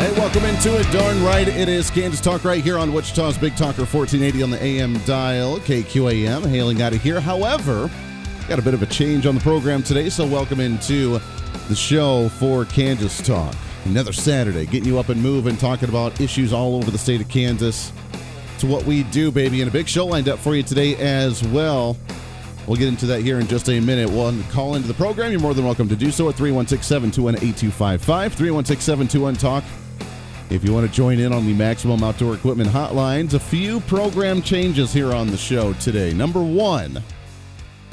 Hey, welcome into it. Darn right, it is Kansas Talk right here on Wichita's Big Talker 1480 on the AM dial, KQAM, hailing out of here. However, got a bit of a change on the program today, so welcome into the show for Kansas Talk. Another Saturday, getting you up and moving, talking about issues all over the state of Kansas. It's what we do, baby, and a big show lined up for you today as well. We'll get into that here in just a minute. One call into the program. You're more than welcome to do so at 316 721 8255. 316 721 Talk. If you want to join in on the Maximum Outdoor Equipment hotlines, a few program changes here on the show today. Number one,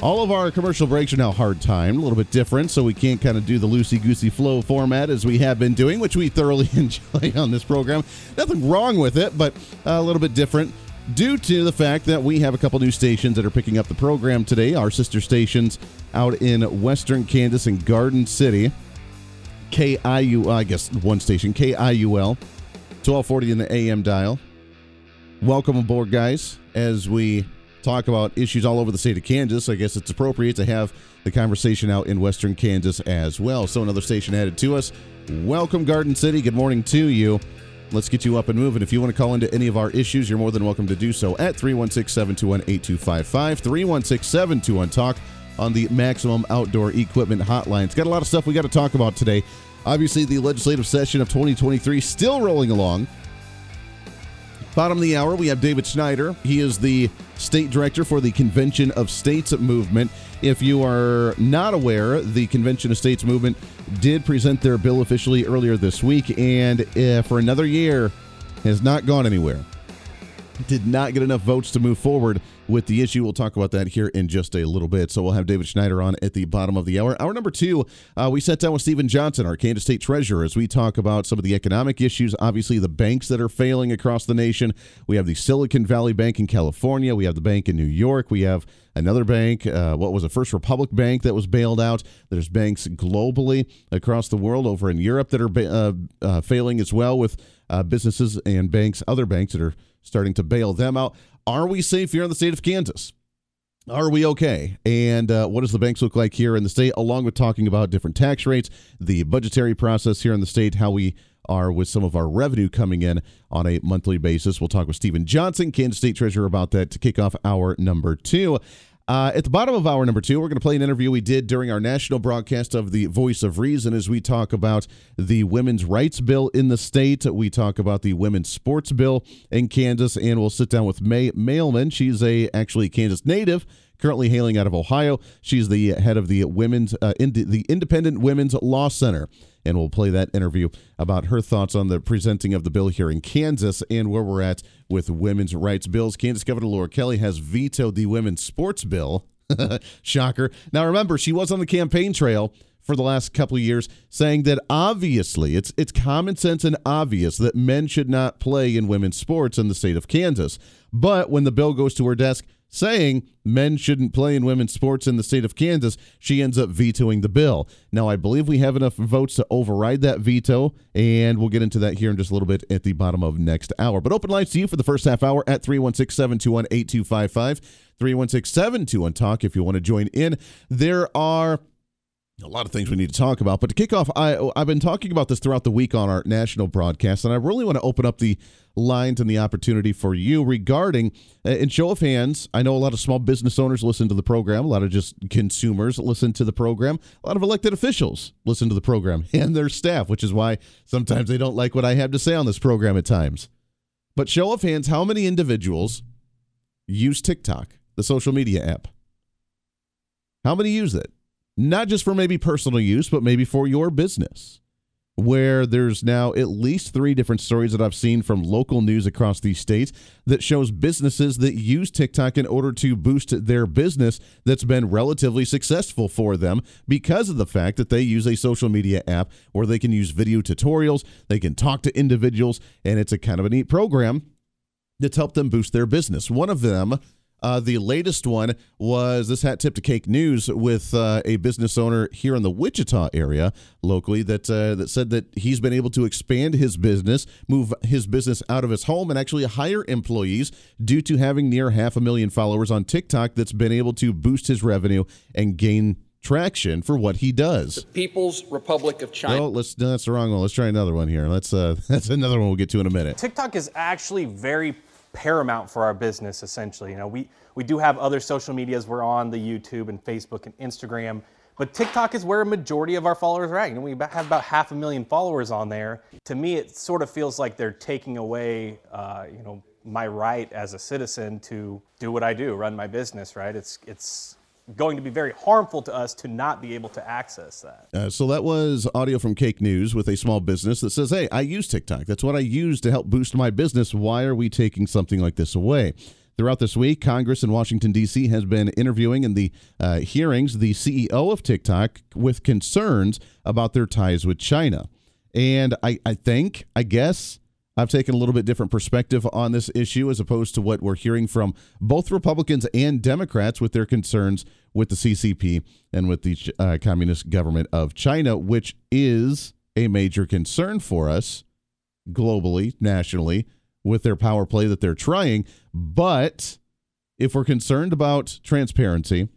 all of our commercial breaks are now hard timed, a little bit different, so we can't kind of do the loosey goosey flow format as we have been doing, which we thoroughly enjoy on this program. Nothing wrong with it, but uh, a little bit different due to the fact that we have a couple new stations that are picking up the program today. Our sister stations out in Western Kansas and Garden City. KIU, I guess one station, KIUL, 1240 in the AM dial. Welcome aboard, guys, as we talk about issues all over the state of Kansas. I guess it's appropriate to have the conversation out in Western Kansas as well. So, another station added to us. Welcome, Garden City. Good morning to you. Let's get you up and moving. If you want to call into any of our issues, you're more than welcome to do so at 316 721 8255. 316 721 Talk on the Maximum Outdoor Equipment Hotline. It's got a lot of stuff we got to talk about today. Obviously, the legislative session of 2023 still rolling along. Bottom of the hour, we have David Schneider. He is the state director for the Convention of States movement. If you are not aware, the Convention of States movement did present their bill officially earlier this week, and uh, for another year has not gone anywhere. Did not get enough votes to move forward with the issue. We'll talk about that here in just a little bit. So we'll have David Schneider on at the bottom of the hour. Hour number two, uh, we sat down with Steven Johnson, our Kansas State Treasurer, as we talk about some of the economic issues. Obviously, the banks that are failing across the nation. We have the Silicon Valley Bank in California. We have the bank in New York. We have another bank, uh, what was a First Republic Bank that was bailed out. There's banks globally across the world, over in Europe, that are ba- uh, uh, failing as well with uh, businesses and banks, other banks that are starting to bail them out. Are we safe here in the state of Kansas? Are we okay? And uh, what does the banks look like here in the state, along with talking about different tax rates, the budgetary process here in the state, how we are with some of our revenue coming in on a monthly basis. We'll talk with Steven Johnson, Kansas State Treasurer, about that to kick off our number two. Uh, at the bottom of hour number two, we're going to play an interview we did during our national broadcast of the Voice of Reason as we talk about the women's rights bill in the state. We talk about the women's sports bill in Kansas, and we'll sit down with May Mailman. She's a actually Kansas native currently hailing out of Ohio. She's the head of the women's uh, the Independent Women's Law Center, and we'll play that interview about her thoughts on the presenting of the bill here in Kansas and where we're at with women's rights bills. Kansas Governor Laura Kelly has vetoed the women's sports bill. Shocker. Now remember, she was on the campaign trail for the last couple of years saying that obviously it's it's common sense and obvious that men should not play in women's sports in the state of Kansas. But when the bill goes to her desk saying men shouldn't play in women's sports in the state of Kansas, she ends up vetoing the bill. Now, I believe we have enough votes to override that veto, and we'll get into that here in just a little bit at the bottom of next hour. But open lines to you for the first half hour at 316 721 8255. 316 721 Talk if you want to join in. There are a lot of things we need to talk about. But to kick off, I, I've been talking about this throughout the week on our national broadcast, and I really want to open up the lines and the opportunity for you regarding, uh, in show of hands, I know a lot of small business owners listen to the program, a lot of just consumers listen to the program, a lot of elected officials listen to the program and their staff, which is why sometimes they don't like what I have to say on this program at times. But show of hands, how many individuals use TikTok, the social media app? How many use it? Not just for maybe personal use, but maybe for your business. where there's now at least three different stories that I've seen from local news across these states that shows businesses that use TikTok in order to boost their business that's been relatively successful for them because of the fact that they use a social media app where they can use video tutorials, they can talk to individuals, and it's a kind of a neat program that's helped them boost their business. One of them uh, the latest one was this hat tip to KAKE news with uh, a business owner here in the Wichita area locally that uh, that said that he's been able to expand his business, move his business out of his home, and actually hire employees due to having near half a million followers on TikTok. That's been able to boost his revenue and gain traction for what he does. The People's Republic of China. Oh, let's no, that's the wrong one. Let's try another one here. Let's uh, that's another one we'll get to in a minute. TikTok is actually very paramount for our business essentially. You know, we, we do have other social medias. We're on the YouTube and Facebook and Instagram, but TikTok is where a majority of our followers are at. You know, we have about half a million followers on there. To me, it sort of feels like they're taking away, uh, you know, my right as a citizen to do what I do, run my business, right? It's, it's, going to be very harmful to us to not be able to access that. Uh, so that was audio from KAKE News with a small business that says, "Hey, I use TikTok. That's what I use to help boost my business. Why are we taking something like this away?" Throughout this week, Congress in Washington, D.C. has been interviewing in the uh, hearings the CEO of TikTok with concerns about their ties with China. And I, I think, I guess, I've taken a little bit different perspective on this issue as opposed to what we're hearing from both Republicans and Democrats with their concerns with the CCP and with the uh, Communist government of China, which is a major concern for us globally, nationally, with their power play that they're trying. But if we're concerned about transparency,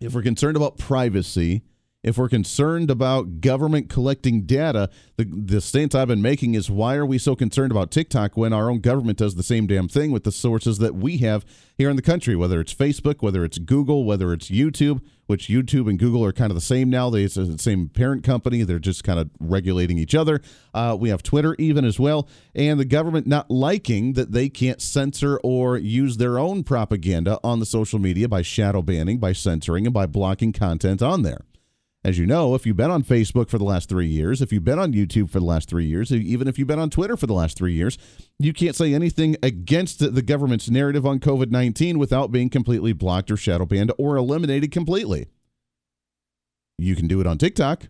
if we're concerned about privacy, if we're concerned about government collecting data, the, the stance I've been making is why are we so concerned about TikTok when our own government does the same damn thing with the sources that we have here in the country, whether it's Facebook, whether it's Google, whether it's YouTube, which YouTube and Google are kind of the same now. They, it's the same parent company. They're just kind of regulating each other. Uh, we have Twitter even as well. And the government not liking that they can't censor or use their own propaganda on the social media by shadow banning, by censoring, and by blocking content on there. As you know, if you've been on Facebook for the last three years, if you've been on YouTube for the last three years, even if you've been on Twitter for the last three years, you can't say anything against the government's narrative on COVID 19 without being completely blocked or shadow banned or eliminated completely. You can do it on TikTok.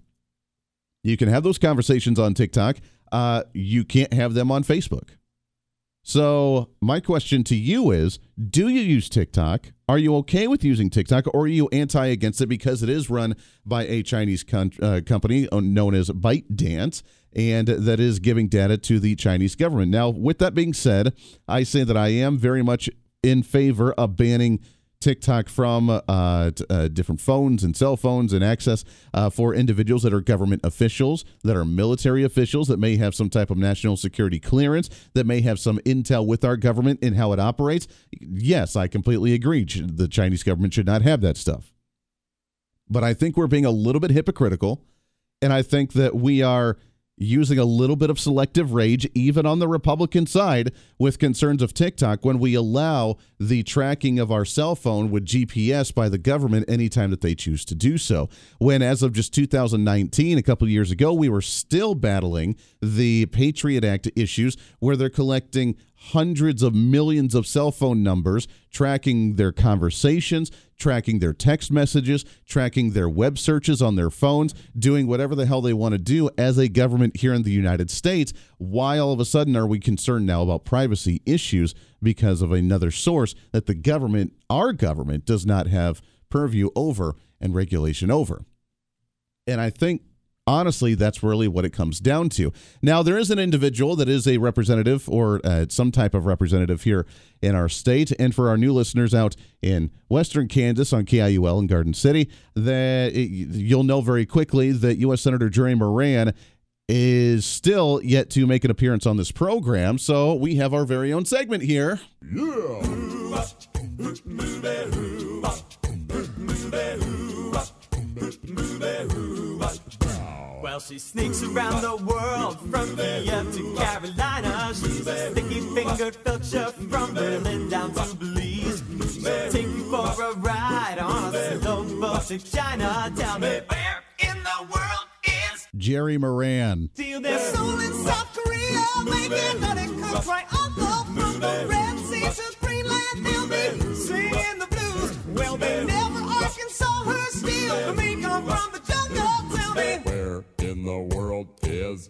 You can have those conversations on TikTok. Uh, you can't have them on Facebook. So, my question to you is Do you use TikTok? Are you okay with using TikTok or are you anti against it because it is run by a Chinese con- uh, company known as ByteDance and that is giving data to the Chinese government? Now, with that being said, I say that I am very much in favor of banning TikTok from uh, uh, different phones and cell phones and access uh, for individuals that are government officials, that are military officials, that may have some type of national security clearance, that may have some intel with our government in how it operates. Yes, I completely agree. The Chinese government should not have that stuff. But I think we're being a little bit hypocritical. And I think that we are using a little bit of selective rage, even on the Republican side, with concerns of TikTok when we allow the tracking of our cell phone with GPS by the government anytime that they choose to do so. When, as of just 2019, a couple years ago, we were still battling the Patriot Act issues where they're collecting hundreds of millions of cell phone numbers, tracking their conversations, tracking their text messages, tracking their web searches on their phones, doing whatever the hell they want to do as a government here in the United States. Why all of a sudden are we concerned now about privacy issues because of another source that the government, our government, does not have purview over and regulation over? And I think honestly, that's really what it comes down to. Now, there is an individual that is a representative or uh, some type of representative here in our state. And for our new listeners out in Western Kansas on KIUL in Garden City, that you'll know very quickly that U.S. Senator Jerry Moran is still yet to make an appearance on this program. So we have our very own segment here. Yeah. Well, she sneaks around the world from Kiev to Carolina. She's a sticky fingered filcher from Berlin down to Belize. She'll take you for a ride on a slow boat to China. Tell me, where in the world is Jerry Moran. Steal their soul in South Korea, making honey cooks right off from the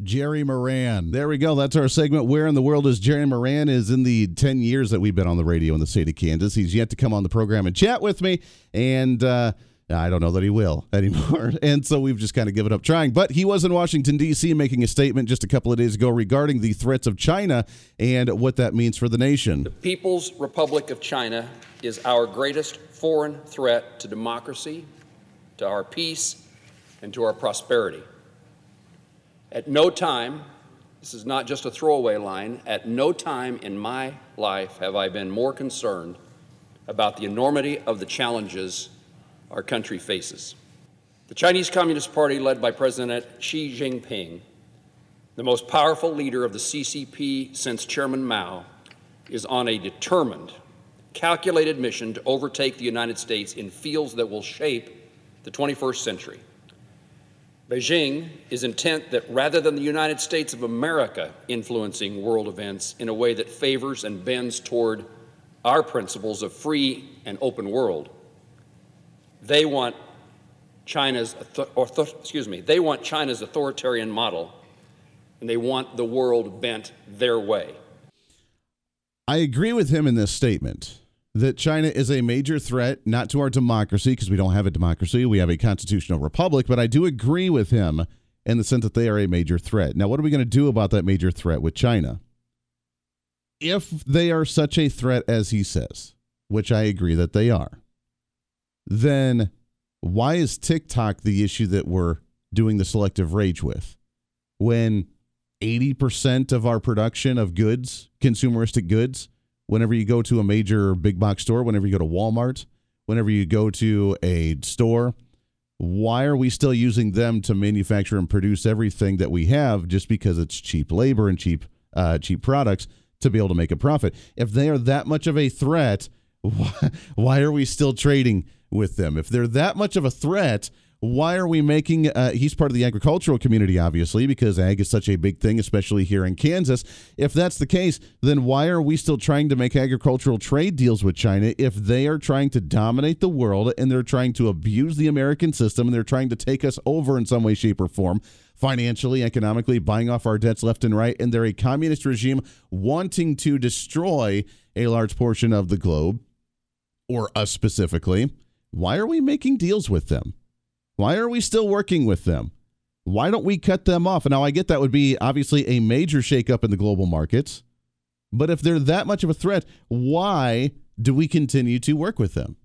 Jerry Moran. There we go. That's our segment. Where in the world is Jerry Moran? Is in the 10 years that we've been on the radio in the state of Kansas. He's yet to come on the program and chat with me. And, uh, I don't know that he will anymore. And so we've just kind of given up trying. But he was in Washington, D.C., making a statement just a couple of days ago regarding the threats of China and what that means for the nation. The People's Republic of China is our greatest foreign threat to democracy, to our peace, and to our prosperity. At no time, this is not just a throwaway line, at no time in my life have I been more concerned about the enormity of the challenges our country faces. The Chinese Communist Party, led by President Xi Jinping, the most powerful leader of the CCP since Chairman Mao, is on a determined, calculated mission to overtake the United States in fields that will shape the 21st century. Beijing is intent that rather than the United States of America influencing world events in a way that favors and bends toward our principles of free and open world, they want China's excuse me, they want China's authoritarian model and they want the world bent their way. I agree with him in this statement that China is a major threat, not to our democracy, because we don't have a democracy. We have a constitutional republic. But I do agree with him in the sense that they are a major threat. Now, what are we going to do about that major threat with China? If they are such a threat as he says, which I agree that they are, then why is TikTok the issue that we're doing the selective rage with? When 80% of our production of goods, consumeristic goods, whenever you go to a major big box store, whenever you go to Walmart, whenever you go to a store, why are we still using them to manufacture and produce everything that we have just because it's cheap labor and cheap uh, cheap products to be able to make a profit? If they are that much of a threat, why, why are we still trading with them? If they're that much of a threat, why are we making uh, he's part of the agricultural community obviously because ag is such a big thing especially here in kansas. If that's the case then why are we still trying to make agricultural trade deals with china if they are trying to dominate the world and they're trying to abuse the american system and they're trying to take us over in some way shape or form financially economically buying off our debts left and right and they're a communist regime wanting to destroy a large portion of the globe or us specifically why are we making deals with them why are we still working with them? Why don't we cut them off? And now I get that would be obviously a major shakeup in the global markets. But if they're that much of a threat, why do we continue to work with them?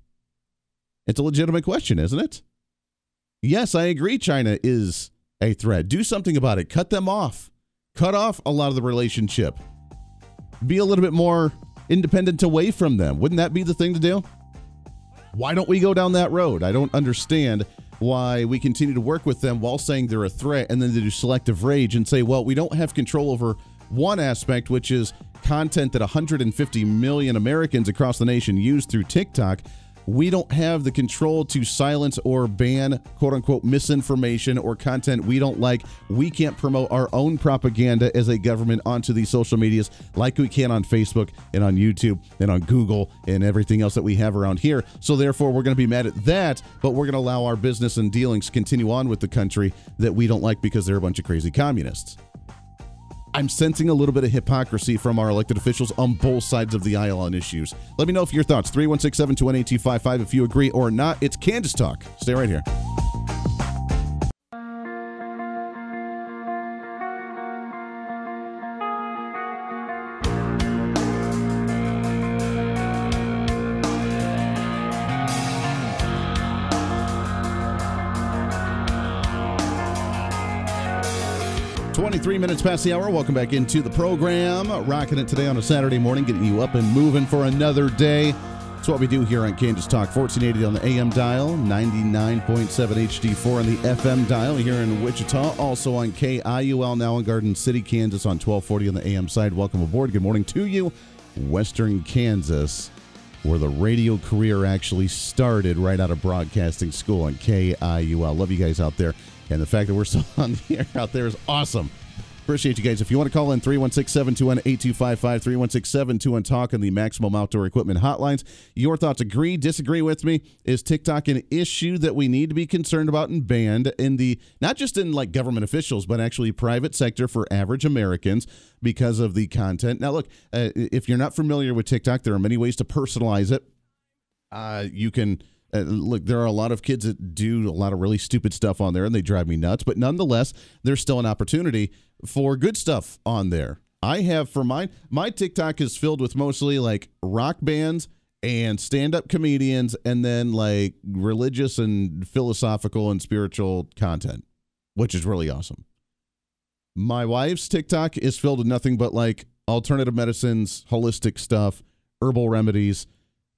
It's a legitimate question, isn't it? Yes, I agree China is a threat. Do something about it. Cut them off. Cut off a lot of the relationship. Be a little bit more independent away from them. Wouldn't that be the thing to do? Why don't we go down that road? I don't understand why we continue to work with them while saying they're a threat and then they do selective rage and say, well, we don't have control over one aspect, which is content that 150 million Americans across the nation use through TikTok. We don't have the control to silence or ban quote unquote misinformation or content we don't like. We can't promote our own propaganda as a government onto these social medias like we can on Facebook and on YouTube and on Google and everything else that we have around here. So, therefore, we're going to be mad at that, but we're going to allow our business and dealings continue on with the country that we don't like because they're a bunch of crazy communists. I'm sensing a little bit of hypocrisy from our elected officials on both sides of the aisle on issues. Let me know if your thoughts. 316 721 8255 if you agree or not. It's Kansas Talk. Stay right here. 23 minutes past the hour. Welcome back into the program. Rocking it today on a Saturday morning, getting you up and moving for another day. That's what we do here on Kansas Talk. 1480 on the AM dial, 99.7 HD4 on the FM dial here in Wichita. Also on KIUL now in Garden City, Kansas on 1240 on the AM side. Welcome aboard. Good morning to you, Western Kansas. where the radio career actually started right out of broadcasting school on KIUL. Love you guys out there. And the fact that we're still on the air out there is awesome. Appreciate you guys. If you want to call in 316 721 8255, 316 721 Talk on the Maximum Outdoor Equipment hotlines. Your thoughts agree, disagree with me? Is TikTok an issue that we need to be concerned about and banned in the, not just in like government officials, but actually private sector for average Americans because of the content? Now, look, uh, if you're not familiar with TikTok, there are many ways to personalize it. Uh, you can uh, look, there are a lot of kids that do a lot of really stupid stuff on there and they drive me nuts, but nonetheless, there's still an opportunity for good stuff on there. I have for mine, my TikTok is filled with mostly like rock bands and stand up comedians and then like religious and philosophical and spiritual content, which is really awesome. My wife's TikTok is filled with nothing but like alternative medicines, holistic stuff, herbal remedies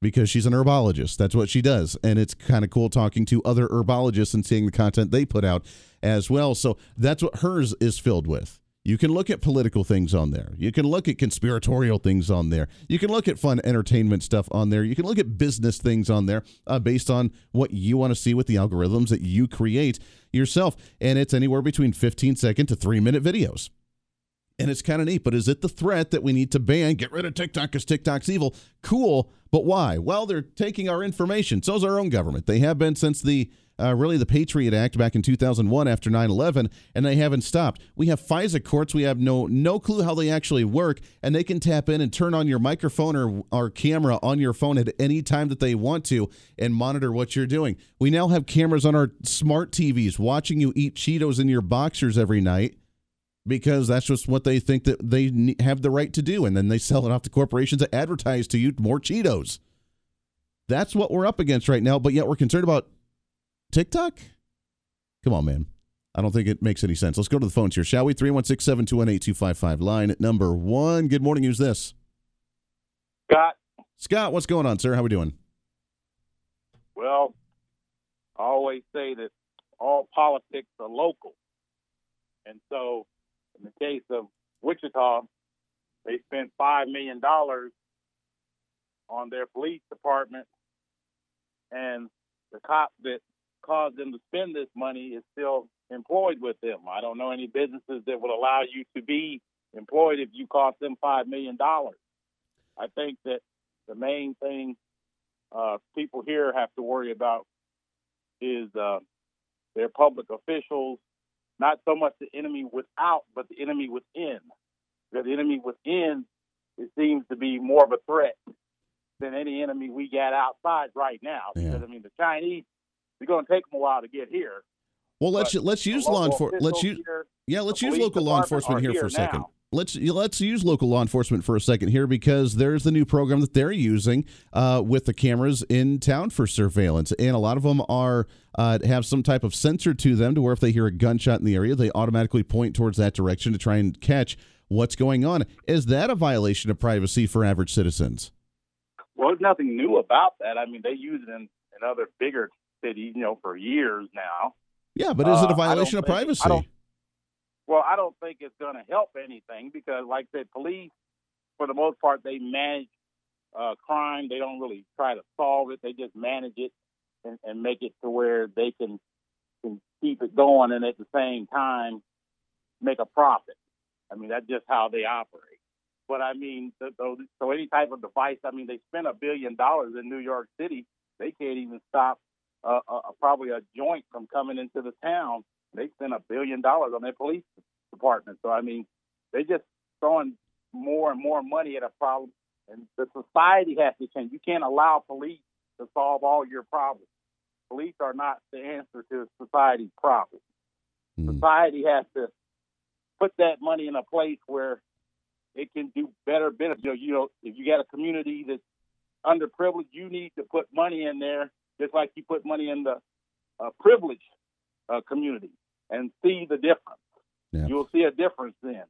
because she's an herbologist. That's what she does. And it's kind of cool talking to other herbologists and seeing the content they put out as well. So that's what hers is filled with. You can look at political things on there. You can look at conspiratorial things on there. You can look at fun entertainment stuff on there. You can look at business things on there uh, based on what you want to see with the algorithms that you create yourself. And it's anywhere between 15 second to three minute videos and it's kind of neat. But is it the threat that we need to ban? Get rid of TikTok because TikTok's evil. Cool, but why? Well, they're taking our information. So's our own government. They have been since the uh, really the Patriot Act back in 2001 after 9/11, and they haven't stopped. We have FISA courts. We have no no clue how they actually work, and they can tap in and turn on your microphone or or camera on your phone at any time that they want to and monitor what you're doing. We now have cameras on our smart TVs watching you eat Cheetos in your boxers every night because that's just what they think that they have the right to do and then they sell it off to corporations that advertise to you more cheetos. That's what we're up against right now but yet we're concerned about tiktok? Come on man. I don't think it makes any sense. Let's go to the phones here shall we? 316-721-8255 line number one. Good morning who's this? Scott, scott what's going on sir? How are we doing? Well, I always say that all politics are local. And so, in the case of Wichita, they spent $5 million on their police department, and the cop that caused them to spend this money is still employed with them. I don't know any businesses that would allow you to be employed if you cost them $5 million. I think that the main thing uh, people here have to worry about is uh, their public officials, not so much the enemy without, but the enemy within. Because the enemy within, it seems to be more of a threat than any enemy we got outside right now. Yeah. Because I mean, the Chinese, they're going to take them a while to get here. well let's But let's use law local enforcement let's use here, Yeah, let's use local law enforcement are here for a second. now. Let's let's use local law enforcement for a second here because there's the new program that they're using uh, with the cameras in town for surveillance, and a lot of them are uh, have some type of sensor to them to where if they hear a gunshot in the area, they automatically point towards that direction to try and catch what's going on. Is that a violation of privacy for average citizens? Well, there's nothing new about that. I mean, they use it in, in other bigger cities, you know, for years now. Yeah, but is Uh, it a violation don't of privacy? Well, I don't think it's going to help anything because, like I said, police, for the most part, they manage uh, crime. They don't really try to solve it. They just manage it and, and make it to where they can, can keep it going and at the same time make a profit. I mean, that's just how they operate. But I mean, so, so any type of device, I mean, they spent a billion dollars in New York City. They can't even stop uh, uh, probably a joint from coming into the town they spent a billion dollars on their police department. So I mean, they're just throwing more and more money at a problem, and the society has to change. You can't allow police to solve all your problems. Police are not the answer to society's problems. Hmm. Society has to put that money in a place where it can do better benefits. You know, you know, if you got a community that's underprivileged, you need to put money in there, just like you put money in the uh, privileged uh, community, and see the difference. Yeah. You'll see a difference then.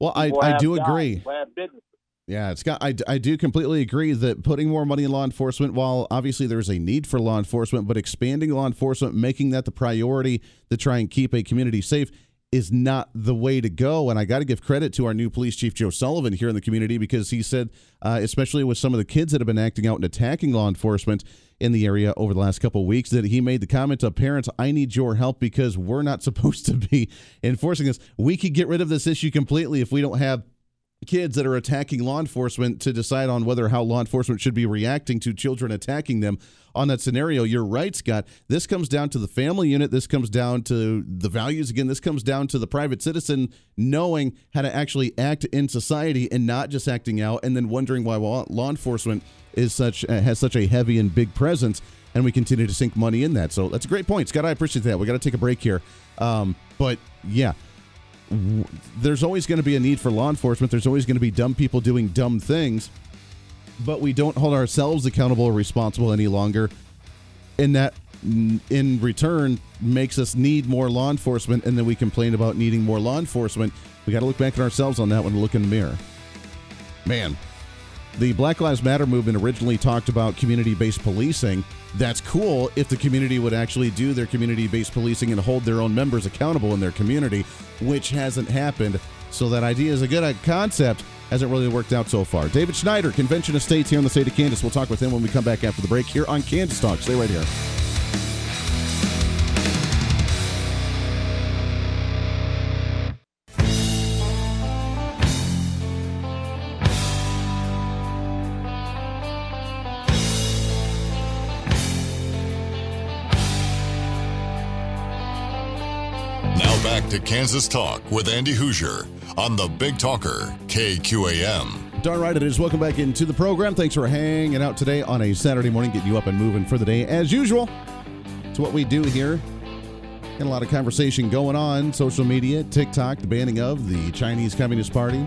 Well, I, People I do jobs, agree. people have businesses. Yeah, Scott, I, I do completely agree that putting more money in law enforcement, while obviously there's a need for law enforcement, but expanding law enforcement, making that the priority to try and keep a community safe is not the way to go. And I got to give credit to our new police chief, Joe Sullivan, here in the community because he said, uh, especially with some of the kids that have been acting out and attacking law enforcement in the area over the last couple weeks, that he made the comment to parents, I need your help because we're not supposed to be enforcing this. We could get rid of this issue completely if we don't have kids that are attacking law enforcement to decide on whether how law enforcement should be reacting to children attacking them on that scenario. You're right scott. This comes down to the family unit. This comes down to the values again. This comes down to the private citizen knowing how to actually act in society and not just acting out and then wondering why law enforcement is such uh, has such a heavy and big presence and we continue to sink money in that. So that's a great point. Scott i appreciate that. We got to take a break here. Um, but yeah there's always going to be a need for law enforcement. There's always going to be dumb people doing dumb things, but we don't hold ourselves accountable or responsible any longer. And that, mm, in return, makes us need more law enforcement. And then we complain about needing more law enforcement. We got to look back at ourselves on that one and look in the mirror. Man, the Black Lives Matter movement originally talked about community based policing that's cool if the community would actually do their community based policing and hold their own members accountable in their community, which hasn't happened. So that idea is a good uh, concept. Hasn't really worked out so far. David Schneider, Convention of States here in the state of Kansas. We'll talk with him when we come back after the break here on Kansas Talk. Stay right here. Kansas Talk with Andy Hooser on the Big Talker, KQAM. Darn right it is. Welcome back into the program. Thanks for hanging out today on a Saturday morning, getting you up and moving for the day. As usual, it's what we do here. Got a lot of conversation going on. Social media, TikTok, the banning of the Chinese Communist Party,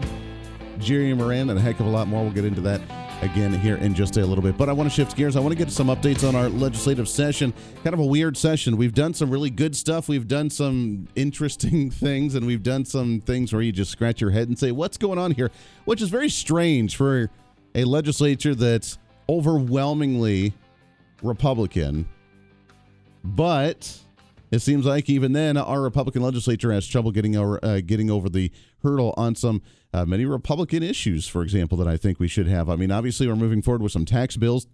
Jerry Moran, and a heck of a lot more. We'll get into that again here in just a little bit. But I want to shift gears. I want to get some updates on our legislative session. Kind of a weird session. We've done some really good stuff. We've done some interesting things, and we've done some things where you just scratch your head and say, "What's going on here?" Which is very strange for a legislature that's overwhelmingly Republican. But it seems like even then, our Republican legislature has trouble getting over uh, getting over the hurdle on some uh, many Republican issues, for example, that I think we should have. I mean, obviously, we're moving forward with some tax bills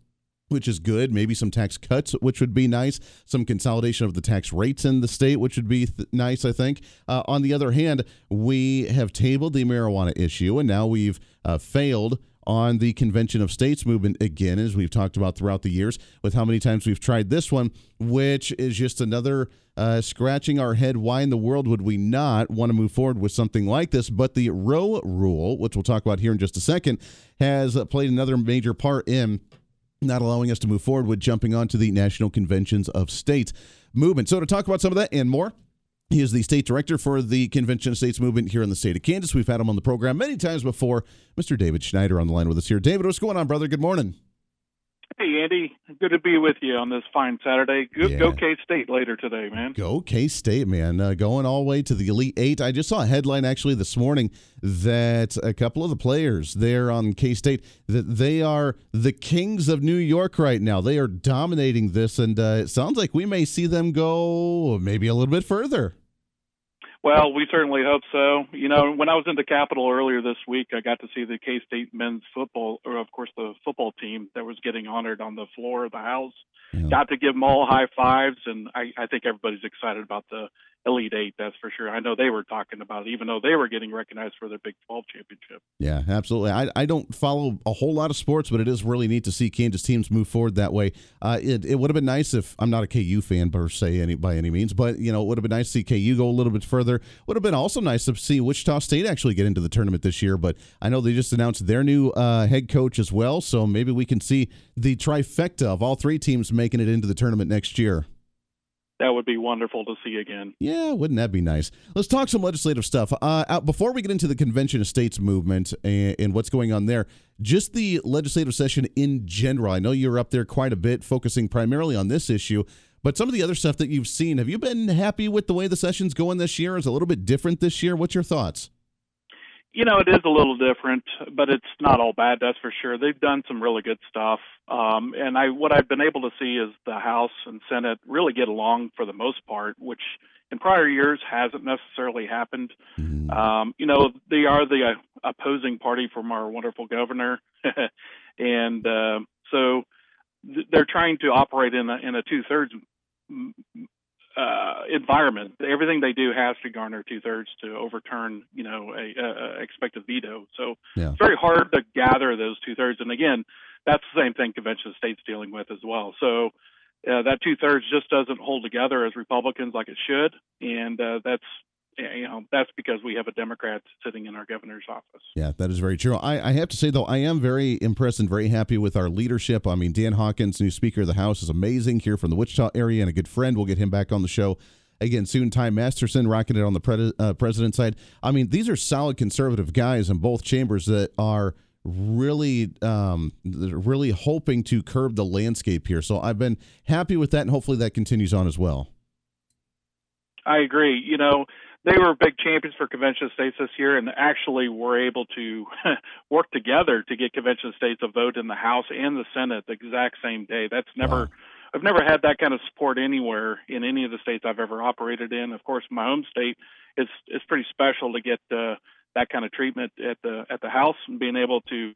which is good. Maybe some tax cuts, which would be nice. Some consolidation of the tax rates in the state, which would be th- nice, I think. Uh, on the other hand, we have tabled the marijuana issue, and now we've uh, failed on the Convention of States movement again, as we've talked about throughout the years, with how many times we've tried this one, which is just another uh, scratching our head. Why in the world would we not want to move forward with something like this? But the Roe rule, which we'll talk about here in just a second, has played another major part in not allowing us to move forward with jumping onto the National Conventions of States movement. So, to talk about some of that and more, he is the state director for the Convention of States movement here in the state of Kansas. We've had him on the program many times before. Mr. David Schneider on the line with us here. David, what's going on, brother? Good morning. Hey, Andy. Good to be with you on this fine Saturday. Go, yeah. go K State later today, man. Go K State, man. Uh, going all the way to the Elite Eight. I just saw a headline actually this morning that a couple of the players there on K State that they are the kings of New York right now. They are dominating this, and uh, it sounds like we may see them go maybe a little bit further. Well, we certainly hope so. You know, when I was in the Capitol earlier this week, I got to see the K State men's football, or of course the football team that was getting honored on the floor of the House. Yeah. Got to give them all high fives, and I, I think everybody's excited about the Elite Eight, that's for sure. I know they were talking about it, even though they were getting recognized for their Big 12 championship. Yeah, absolutely. I, I don't follow a whole lot of sports, but it is really neat to see Kansas teams move forward that way. Uh, it it would have been nice if I'm not a KU fan per se any by any means, but you know it would have been nice to see KU go a little bit further. Would have been also nice to see Wichita State actually get into the tournament this year. But I know they just announced their new uh, head coach as well, so maybe we can see the trifecta of all three teams making it into the tournament next year that would be wonderful to see again. Yeah, wouldn't that be nice? Let's talk some legislative stuff. Uh, before we get into the Convention of States movement and, and, what's going on there, just the legislative session in general. I know you're up there quite a bit, focusing primarily on this issue, but some of the other stuff that you've seen, have you been happy with the way the session's going this year? Is a little bit different this year? What's your thoughts? You know, it is a little different, but it's not all bad. That's for sure. They've done some really good stuff, um, and I what I've been able to see is the House and Senate really get along for the most part, which in prior years hasn't necessarily happened. Mm-hmm. Um, you know, they are the uh, opposing party from our wonderful governor, and uh, so th- they're trying to operate in a, in a two thirds uh, environment. Everything they do has to garner two thirds to overturn, you know, a, a, expected veto. So Yeah. it's very hard to gather those two thirds. And again, that's the same thing convention of states dealing with as well. So uh, that two thirds just doesn't hold together as Republicans like it should, and uh, that's you know that's because we have a Democrat sitting in our governor's office. Yeah, that is very true. I, I have to say, though, I am very impressed and very happy with our leadership. I mean, Dan Hawkins, new Speaker of the House, is amazing here from the Wichita area and a good friend. We'll get him back on the show again soon. Ty Masterson rocking it on the pre- uh, president side. I mean, these are solid conservative guys in both chambers that are really um really hoping to curb the landscape here so i've been happy with that and hopefully that continues on as well I agree. You know, they were big champions for convention states this year, and actually were able to work together to get convention states a vote in the House and the Senate the exact same day. That's never. Wow. I've never had that kind of support anywhere in any of the states I've ever operated in. Of course, my home state is is pretty special to get uh, that kind of treatment at the at the House and being able to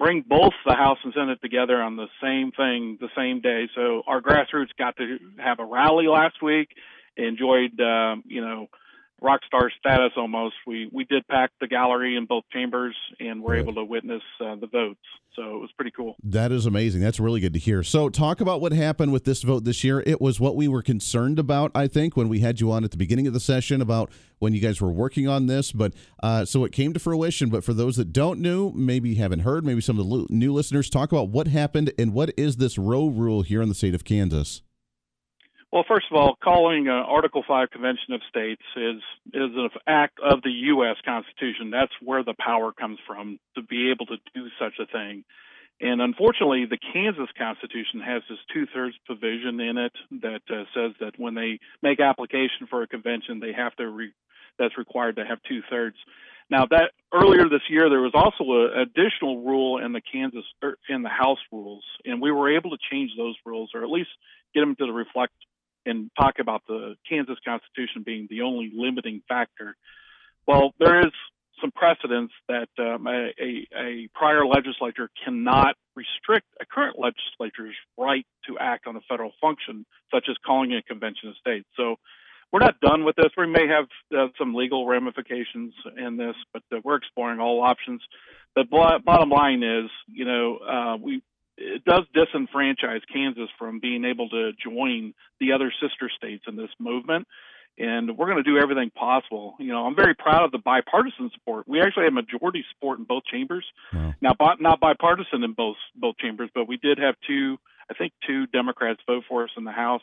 bring both the House and Senate together on the same thing the same day. So our grassroots got to have a rally last week. Enjoyed, um, you know, rock star status almost. We we did pack the gallery in both chambers and were Good. able to witness uh, the votes. So it was pretty cool. That is amazing. That's really good to hear. So, talk about what happened with this vote this year. It was what we were concerned about, I think, when we had you on at the beginning of the session about when you guys were working on this. But uh, so it came to fruition. But for those that don't know, maybe haven't heard, maybe some of the new listeners, talk about what happened and what is this row rule here in the state of Kansas. Well, first of all, calling uh, Article Five Convention of States is is an act of the U.S. Constitution. That's where the power comes from to be able to do such a thing. And unfortunately, the Kansas Constitution has this two-thirds provision in it that uh, says that when they make application for a convention, they have to re- that's required to have two-thirds. Now, that earlier this year, there was also an additional rule in the Kansas er, in the House rules, and we were able to change those rules, or at least get them to reflect and talk about the Kansas Constitution being the only limiting factor. Well, there is some precedence that um, a, a, a prior legislature cannot restrict a current legislature's right to act on a federal function, such as calling a convention of states. So we're not done with this. We may have uh, some legal ramifications in this, but uh, we're exploring all options. The bl- bottom line is, you know, uh, we it does disenfranchise Kansas from being able to join the other sister states in this movement. And we're going to do everything possible. You know, I'm very proud of the bipartisan support. We actually had majority support in both chambers. Wow. Now, not bipartisan in both both chambers, but we did have two, I think, two Democrats vote for us in the House.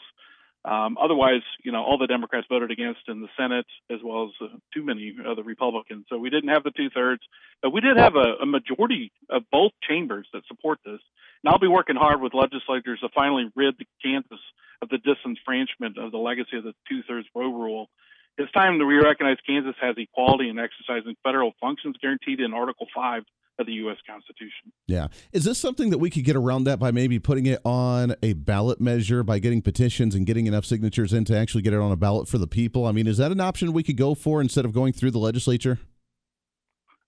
Um, otherwise, you know, all the Democrats voted against in the Senate, as well as uh, too many of the Republicans. So we didn't have the two thirds, but we did have a, a majority of both chambers that support this. And I'll be working hard with legislators to finally rid Kansas of the disenfranchisement of the legacy of the two thirds row rule. It's time to re recognize Kansas has equality in exercising federal functions guaranteed in Article 5 of the U.S. Constitution. Yeah. Is this something that we could get around that by maybe putting it on a ballot measure, by getting petitions and getting enough signatures in to actually get it on a ballot for the people? I mean, is that an option we could go for instead of going through the legislature?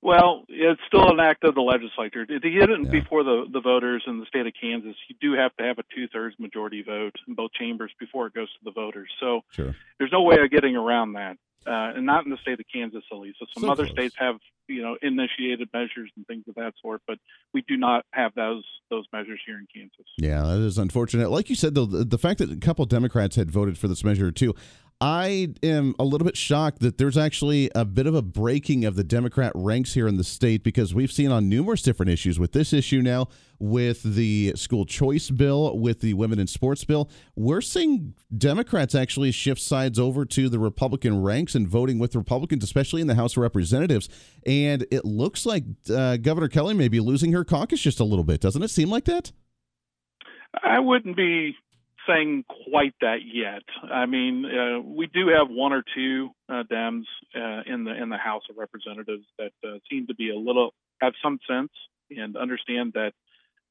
Well, it's still an act of the legislature. To get it Yeah. before the, the voters in the state of Kansas, you do have to have a two thirds majority vote in both chambers before it goes to the voters. So Sure. there's no way of getting around that, uh, and not in the state of Kansas at least. So some So other close. states have, you know, initiated measures and things of that sort, but we do not have those those measures here in Kansas. Yeah, that is unfortunate. Like you said, though, the, the fact that a couple Democrats had voted for this measure too, I am a little bit shocked that there's actually a bit of a breaking of the Democrat ranks here in the state because we've seen on numerous different issues with this issue now, with the school choice bill, with the women in sports bill, we're seeing Democrats actually shift sides over to the Republican ranks and voting with Republicans, especially in the House of Representatives. And it looks like uh, Governor Kelly may be losing her caucus just a little bit. Doesn't it seem like that? I wouldn't be saying quite that yet. I mean, uh, we do have one or two uh, Dems uh, in the in the House of Representatives that uh, seem to be a little have some sense and understand that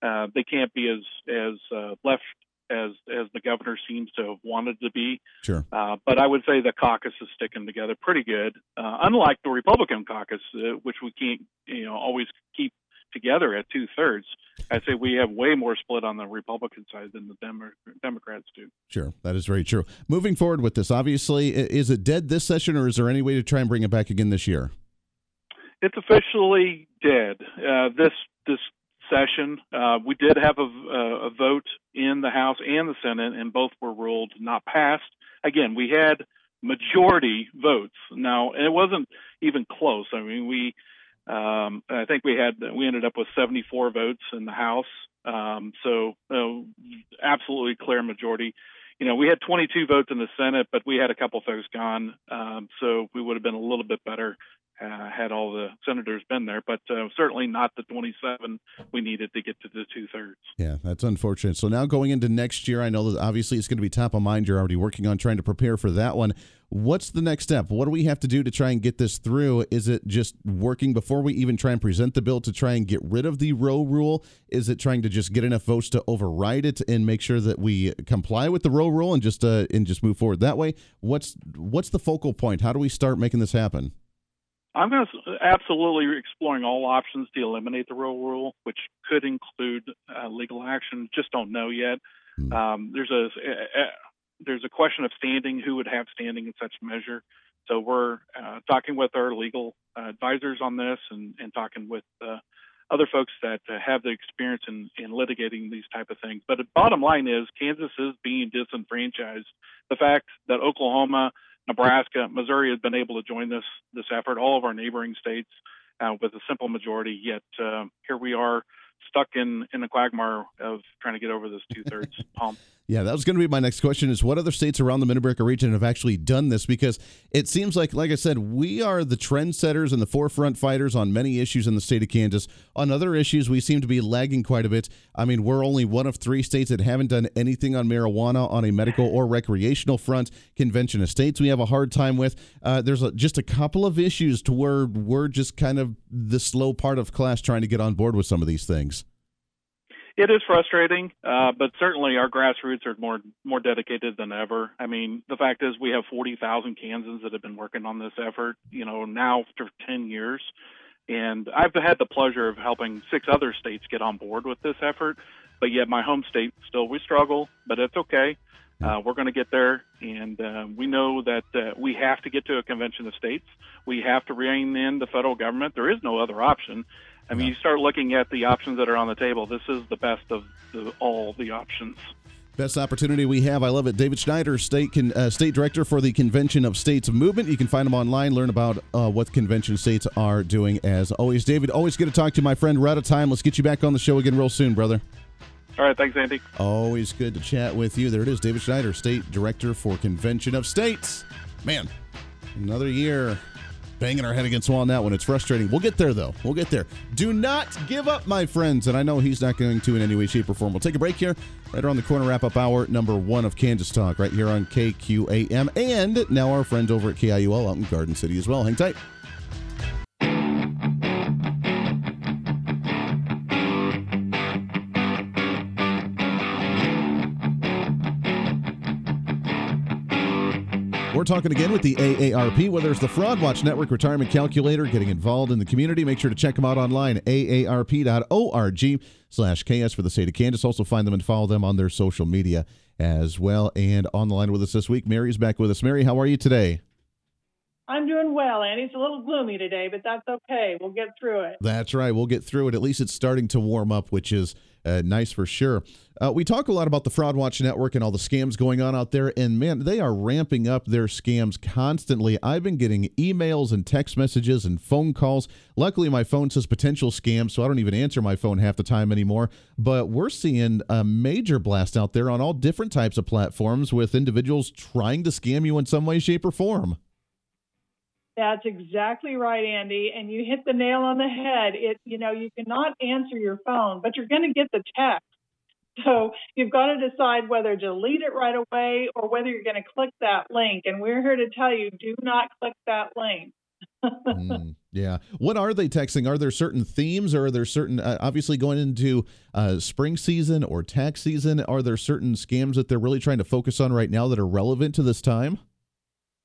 uh, they can't be as as uh, left as as the governor seems to have wanted to be. Sure. Uh, but I would say the caucus is sticking together pretty good, uh, unlike the Republican caucus, uh, which we can't you know always keep together at two thirds. I'd say we have way more split on the Republican side than the Demo- Democrats do. Sure, that is very true. Moving forward with this, obviously, is it dead this session, or is there any way to try and bring it back again this year? It's officially dead. Uh, this this session, uh, we did have a, a, a vote in the House and the Senate, and both were ruled not passed. Again, we had majority votes. Now, and it wasn't even close. I mean, we, um, I think we had we ended up with 74 votes in the House. Um, so, uh, absolutely clear majority. You know, we had 22 votes in the Senate, but we had a couple folks gone, um, so we would have been a little bit better uh, had all the senators been there, but uh, certainly not the 27 we needed to get to the two thirds. Yeah, that's unfortunate. So now going into next year, I know that obviously it's going to be top of mind. You're already working on trying to prepare for that one. What's the next step? What do we have to do to try and get this through? Is it just working before we even try and present the bill to try and get rid of the row rule? Is it trying to just get enough votes to override it and make sure that we comply with the row rule and just uh, and just move forward that way? What's what's the focal point? How do we start making this happen? I'm going to absolutely exploring all options to eliminate the row rule, which could include uh, legal action. Just don't know yet. Hmm. Um, there's a, a, a there's a question of standing. Who would have standing in such measure? So we're uh, talking with our legal uh, advisors on this, and, and talking with uh, other folks that uh, have the experience in, in litigating these type of things. But the bottom line is, Kansas is being disenfranchised. The fact that Oklahoma Nebraska, Missouri has been able to join this this effort. All of our neighboring states uh, with a simple majority. Yet uh, here we are stuck in in the quagmire of trying to get over this two thirds hump. Yeah, that was going to be my next question is what other states around the Mid-America region have actually done this because it seems like like I said, we are the trendsetters and the forefront fighters on many issues in the state of Kansas. On other issues, we seem to be lagging quite a bit. I mean, we're only one of 3 states that haven't done anything on marijuana on a medical or recreational front. Convention of states we have a hard time with. Uh, there's a, just a couple of issues to where we're just kind of the slow part of class trying to get on board with some of these things. It is frustrating, uh, but certainly our grassroots are more more dedicated than ever. I mean, the fact is we have 40,000 Kansans that have been working on this effort, you know, now for 10 years. And I've had the pleasure of helping six other states get on board with this effort, but yet my home state still we struggle, but it's okay. Uh, we're going to get there, and uh, we know that uh, we have to get to a convention of states. We have to rein in the federal government. There is no other option. I mean, you start looking at the options that are on the table. This is the best of the, all the options. Best opportunity we have. I love it. David Schneider, state con, uh, state director for the Convention of States movement. You can find him online. Learn about uh, what convention states are doing. As always, David. Always good to talk to you, my friend. We're out of time. Let's get you back on the show again real soon, brother. All right, thanks, Andy. Always good to chat with you. There it is, David Schneider, state director for Convention of States. Man, another year banging our head against wall on that one. It's frustrating. We'll get there, though. We'll get there. Do not give up, my friends. And I know he's not going to in any way, shape, or form. We'll take a break here, right around the corner, wrap up hour number one of Kansas Talk, right here on KQAM. And now our friends over at KIUL out in Garden City as well. Hang tight. We're talking again with the AARP, whether it's the Fraud Watch Network Retirement Calculator, getting involved in the community. Make sure to check them out online, aarp.org slash KS for the state of Kansas. Also find them and follow them on their social media as well. And on the line with us this week, Mary's back with us. Mary, how are you today? I'm doing well, Andy. It's a little gloomy today, but that's okay. We'll get through it. That's right. We'll get through it. At least it's starting to warm up, which is uh, nice for sure. Uh, we talk a lot about the Fraud Watch Network and all the scams going on out there, and man, they are ramping up their scams constantly. I've been getting emails and text messages and phone calls. Luckily, my phone says potential scam, so I don't even answer my phone half the time anymore. But we're seeing a major blast out there on all different types of platforms with individuals trying to scam you in some way, shape, or form. That's exactly right, Andy. And you hit the nail on the head. It, you know, you cannot answer your phone, but you're going to get the text. So you've got to decide whether to delete it right away or whether you're going to click that link. And we're here to tell you, do not click that link. Mm, yeah. What are they texting? Are there certain themes or are there certain, uh, obviously going into uh, spring season or tax season, are there certain scams that they're really trying to focus on right now that are relevant to this time?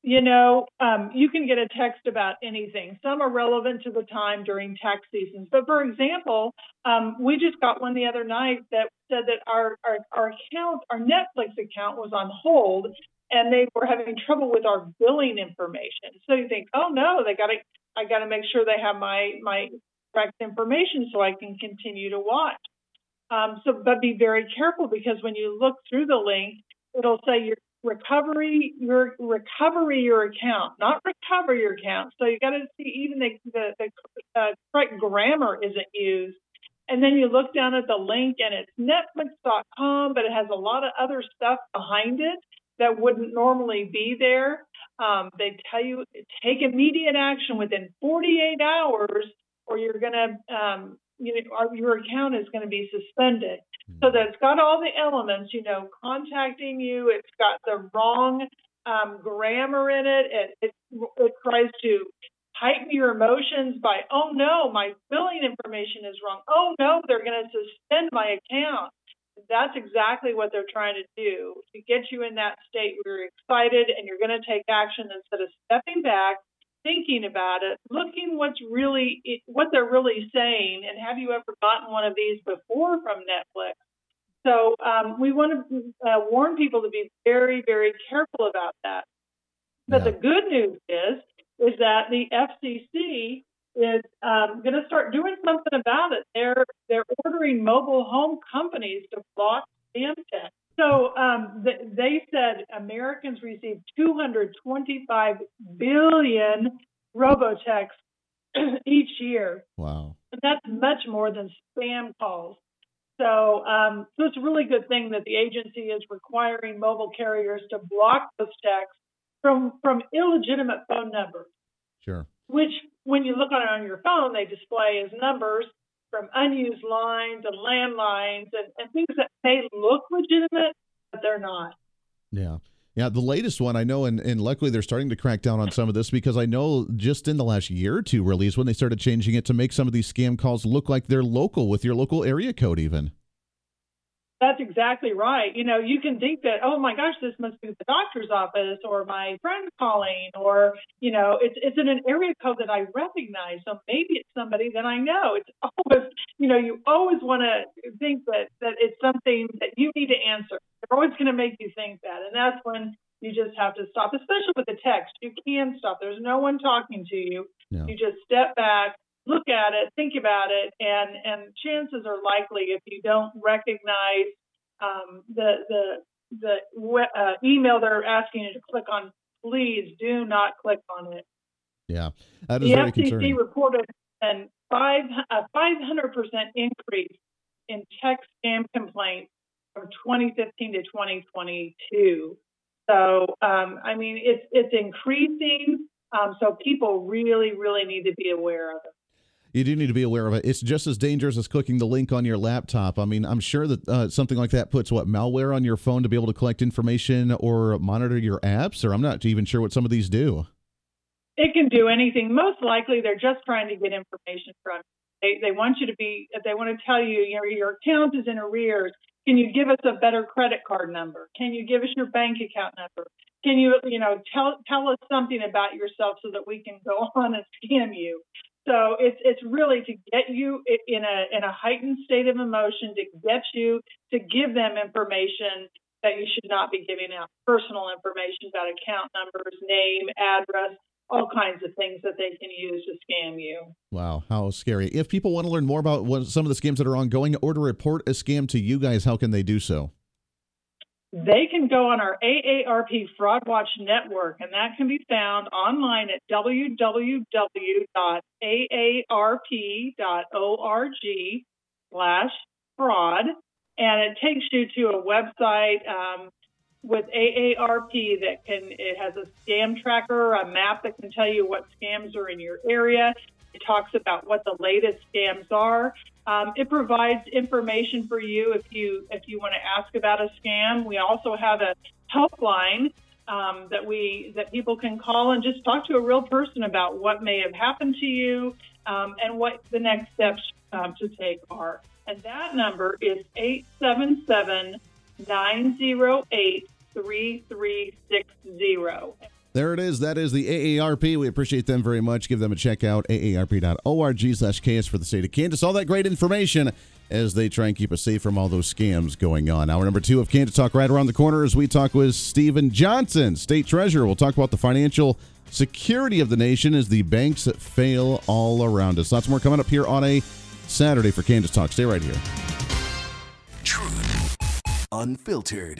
You know, um, you can get a text about anything. Some are relevant to the time during tax seasons. But for example, um, we just got one the other night that said that our, our, our account, our Netflix account was on hold and they were having trouble with our billing information. So you think, oh no, they got to, I got to make sure they have my my correct information so I can continue to watch. Um, so, but be very careful because when you look through the link, it'll say your recovery, your recovery your account, not recover your account. So you got to see even the the, the uh, correct grammar isn't used. And then you look down at the link and it's Netflix.com, but it has a lot of other stuff behind it that wouldn't normally be there. Um, they tell you take immediate action within 48 hours, or you're going to, um, you know, your account is going to be suspended. So that's got all the elements, you know, contacting you. It's got the wrong um, grammar in it. It, it. it tries to heighten your emotions by, oh no, my billing information is wrong. Oh no, they're going to suspend my account that's exactly what they're trying to do to get you in that state where you're excited and you're going to take action instead of stepping back thinking about it looking what's really what they're really saying and have you ever gotten one of these before from netflix so um, we want to uh, warn people to be very very careful about that but Yeah. the good news is is that the fcc is um, going to start doing something about it. They're they're ordering mobile home companies to block spam text. So um, th- they said Americans received 225 billion robotexts each year. Wow. And that's much more than spam calls. So, um, so it's a really good thing that the agency is requiring mobile carriers to block those texts from from illegitimate phone numbers Sure. which when you look on it on your phone, they display as numbers from unused lines and landlines and, and things that may look legitimate, but they're not. Yeah. Yeah, the latest one I know, and, and luckily they're starting to crack down on some of this because I know just in the last year or two, really, is when they started changing it to make some of these scam calls look like they're local with your local area code, even. That's exactly right. You know, you can think that, oh my gosh, this must be the doctor's office or my friend calling, or you know, it's it's in an area code that I recognize, so maybe it's somebody that I know. It's always, you know, you always want to think that that it's something that you need to answer. They're always going to make you think that, and that's when you just have to stop. Especially with the text, you can stop. There's no one talking to you. You just step back, look at it, think about it, and and chances are likely if you don't recognize um, the the the uh, email they're asking you to click on, please do not click on it. Yeah, that is The very FCC concerning. reported an five a 500 percent increase in text scam complaints from 2015 to 2022. So um, I mean, it's it's increasing. Um, so people really, really need to be aware of it. You do need to be aware of it. It's just as dangerous as clicking the link on your laptop. I mean, I'm sure that uh, something like that puts what malware on your phone to be able to collect information or monitor your apps, or I'm not even sure what some of these do. It can do anything. Most likely, they're just trying to get information from you. They, they want you to be, they want to tell you, you know, your account is in arrears. Can you give us a better credit card number? Can you give us your bank account number? Can you, you know, tell tell us something about yourself so that we can go on and scam you? So it's it's really to get you in a in a heightened state of emotion to get you to give them information that you should not be giving out, personal information about account numbers, name, address, all kinds of things that they can use to scam you. Wow, how scary. If people want to learn more about what, some of the scams that are ongoing or to report a scam to you guys, how can they do so? They can go on our AARP Fraud Watch network, and that can be found online at www.aarp.org slash fraud. And it takes you to a website um, with AARP that can, it has a scam tracker, a map that can tell you what scams are in your area. It talks about what the latest scams are. Um, it provides information for you if you if you want to ask about a scam. We also have a helpline um, that we that people can call and just talk to a real person about what may have happened to you um, and what the next steps um, to take are. And that number is 877 908 3360. There it is. That is the AARP. We appreciate them very much. Give them a check out, aarp.org slash KS for the state of Kansas. All that great information as they try and keep us safe from all those scams going on. Hour number two of Kansas Talk right around the corner as we talk with Steven Johnson, state treasurer. We'll talk about the financial security of the nation as the banks fail all around us. Lots more coming up here on a Saturday for Kansas Talk. Stay right here. Truth. Unfiltered.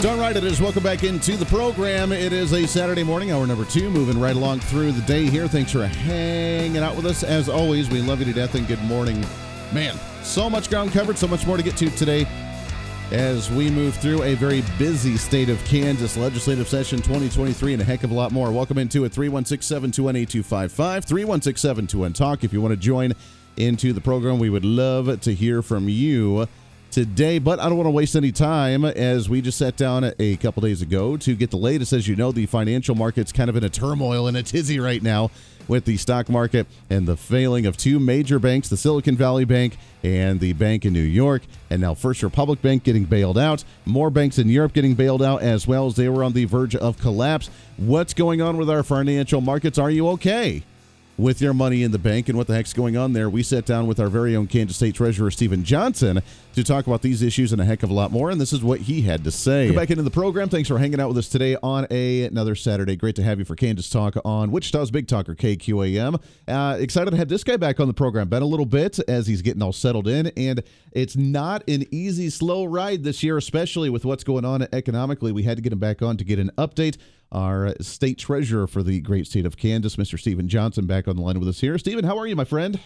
Darn right it is. Welcome back into the program. It is a Saturday morning, hour number two, moving right along through the day here. Thanks for hanging out with us. As always, we love you to death and good morning. Man, so much ground covered, so much more to get to today as we move through a very busy state of Kansas legislative session 2023 and a heck of a lot more. Welcome into it 316 721 8255 316 721 Talk. If you want to join into the program, we would love to hear from you today. But I don't want to waste any time as we just sat down a couple days ago to get the latest. As you know, the financial market's kind of in a turmoil and a tizzy right now with the stock market and the failing of two major banks, the Silicon Valley Bank and the bank in New York, and now First Republic Bank getting bailed out. More banks in Europe getting bailed out as well as they were on the verge of collapse. What's going on with our financial markets? Are you okay? With your money in the bank and what the heck's going on there. We sat down with our very own Kansas State Treasurer, Steven Johnson, to talk about these issues and a heck of a lot more. And this is what he had to say. Back into the program. Thanks for hanging out with us today on a, another Saturday. Great to have you for Kansas Talk on Wichita's Big Talker, KQAM. Uh, excited to have this guy back on the program. Been a little bit as he's getting all settled in. And it's not an easy, slow ride this year, especially with what's going on economically. We had to get him back on to get an update our state treasurer for the great state of Kansas, Mr. Steven Johnson, back on the line with us here. Steven, how are you, my friend?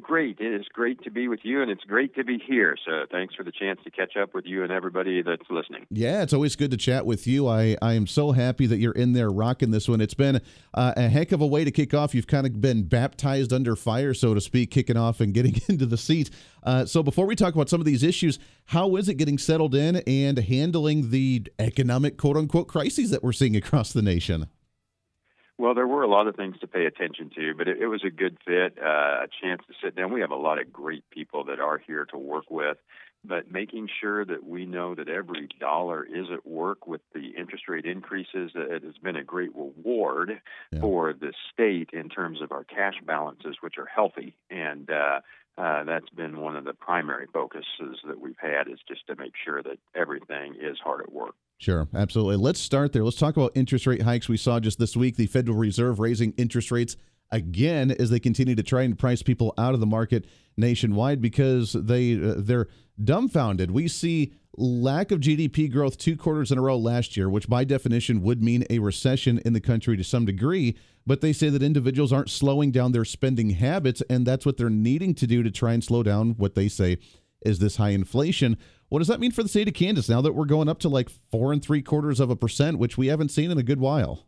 Great. It is great to be with you, and it's great to be here. So thanks for the chance to catch up with you and everybody that's listening. Yeah, it's always good to chat with you. I, I am so happy that you're in there rocking this one. It's been uh, a heck of a way to kick off. You've kind of been baptized under fire, so to speak, kicking off and getting into the seat. Uh, so before we talk about some of these issues, how is it getting settled in and handling the economic quote unquote crises that we're seeing across the nation? Well, there were a lot of things to pay attention to, but it, it was a good fit, uh, a chance to sit down. We have a lot of great people that are here to work with, but making sure that we know that every dollar is at work with the interest rate increases, uh, it has been a great reward Yeah. for the state in terms of our cash balances, which are healthy. And uh, uh, that's been one of the primary focuses that we've had is just to make sure that everything is hard at work. Sure, absolutely. Let's start there. Let's talk about interest rate hikes. We saw just this week the Federal Reserve raising interest rates again as they continue to try and price people out of the market nationwide because they uh, they're dumbfounded. We see lack of GDP growth two quarters in a row last year, which by definition would mean a recession in the country to some degree. But they say that individuals aren't slowing down their spending habits, and that's what they're needing to do to try and slow down what they say is this high inflation. What does that mean for the state of Kansas now that we're going up to like four and three quarters of a percent, which we haven't seen in a good while?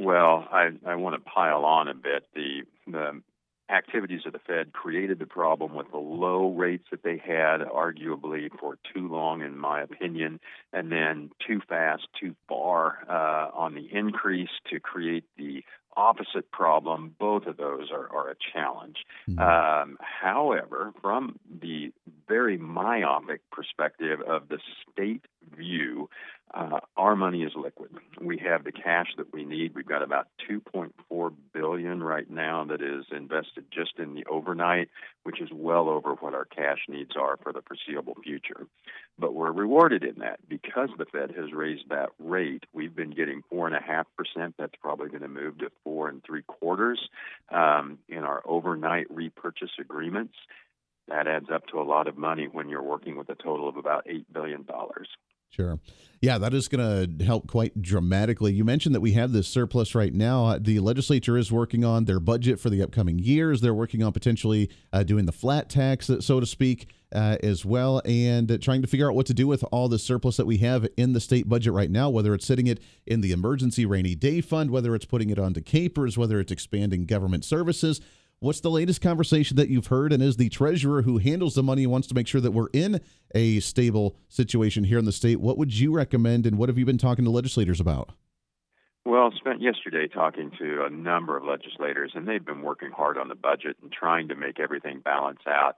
Well, I, I want to pile on a bit. The, the activities of the Fed created the problem with the low rates that they had, arguably for too long, in my opinion, and then too fast, too far uh, on the increase to create the opposite problem. Both of those are, are a challenge. Um, however, from the very myopic perspective of the state view, uh, our money is liquid. We have the cash that we need. We've got about 2.4 billion right now that is invested just in the overnight, which is well over what our cash needs are for the foreseeable future. But we're rewarded in that because the Fed has raised that rate. We've been getting four and a half percent. That's probably going to move to four and three quarters um, in our overnight repurchase agreements. That adds up to a lot of money when you're working with a total of about eight billion dollars. Sure. Yeah, that is going to help quite dramatically. You mentioned that we have this surplus right now. Uh, The legislature is working on their budget for the upcoming years. They're working on potentially uh, doing the flat tax, uh, so to speak, uh, as well, and uh, trying to figure out what to do with all the surplus that we have in the state budget right now, whether it's sitting it in the emergency rainy day fund, whether it's putting it onto KPERS, whether it's expanding government services. What's the latest conversation that you've heard? And is the treasurer who handles the money wants to make sure that we're in a stable situation here in the state? What would you recommend, and what have you been talking to legislators about? Well, spent yesterday talking to a number of legislators, and they've been working hard on the budget and trying to make everything balance out.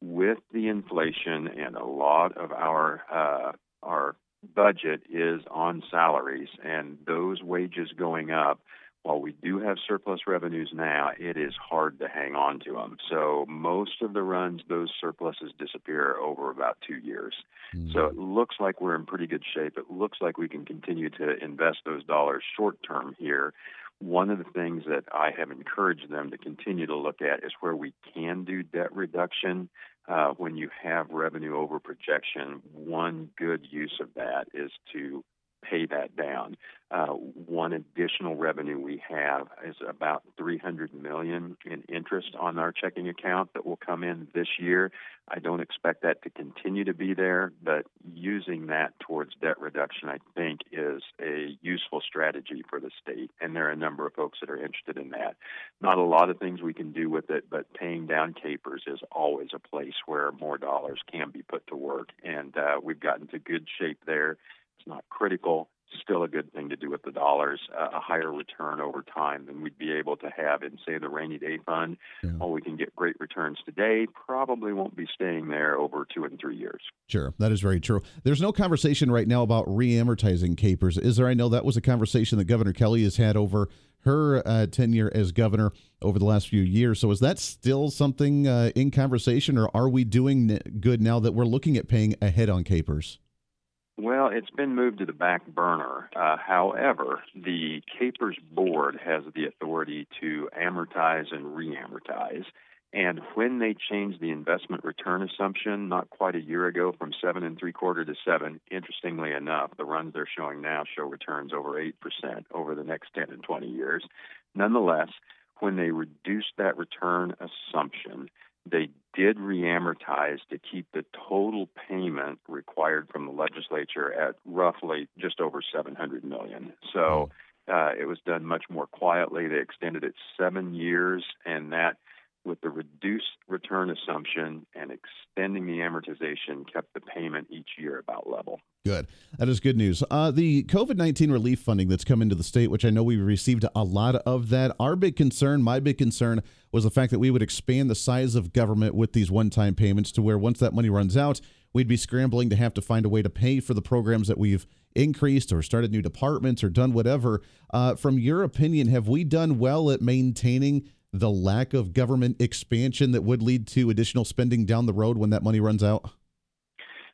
With the inflation, and a lot of our uh, our budget is on salaries, and those wages going up. While we do have surplus revenues now, it is hard to hang on to them. So most of the runs, those surpluses disappear over about two years. So it looks like we're in pretty good shape. It looks like we can continue to invest those dollars short term here. One of the things that I have encouraged them to continue to look at is where we can do debt reduction. Uh, when you have revenue over projection, one good use of that is to pay that down. Uh, one additional revenue we have is about 300 million in interest on our checking account that will come in this year. I don't expect that to continue to be there, but using that towards debt reduction, I think, is a useful strategy for the state. And there are a number of folks that are interested in that. Not a lot of things we can do with it, but paying down KPERS is always a place where more dollars can be put to work. And uh, we've gotten to good shape there. It's not critical. Still a good thing to do with the dollars, uh, a higher return over time than we'd be able to have in, say, the rainy day fund. While we can get great returns today, probably won't be staying there over two and three years. Sure, that is very true. There's no conversation right now about re-amortizing KPERS, is there? I know that was a conversation that Governor Kelly has had over her uh, tenure as governor over the last few years. So is that still something uh, in conversation, or are we doing good now that we're looking at paying ahead on KPERS? Well, it's been moved to the back burner. Uh, however, the KPERS Board has the authority to amortize and re-amortize. And when they changed the investment return assumption not quite a year ago from seven and three quarter to seven, interestingly enough, the runs they're showing now show returns over eight percent over the next ten and twenty years. Nonetheless, when they reduced that return assumption, they did reamortize to keep the total payment required from the legislature at roughly just over 700 million. So uh, it was done much more quietly. They extended it seven years, and that, with the reduced return assumption and extending the amortization, kept the payment each year about level. Good. That is good news. Uh, the COVID 19 relief funding that's come into the state, which I know we've received a lot of that. Our big concern, my big concern, was the fact that we would expand the size of government with these one time payments to where once that money runs out, we'd be scrambling to have to find a way to pay for the programs that we've increased or started new departments or done whatever. Uh, from your opinion, have we done well at maintaining the lack of government expansion that would lead to additional spending down the road when that money runs out?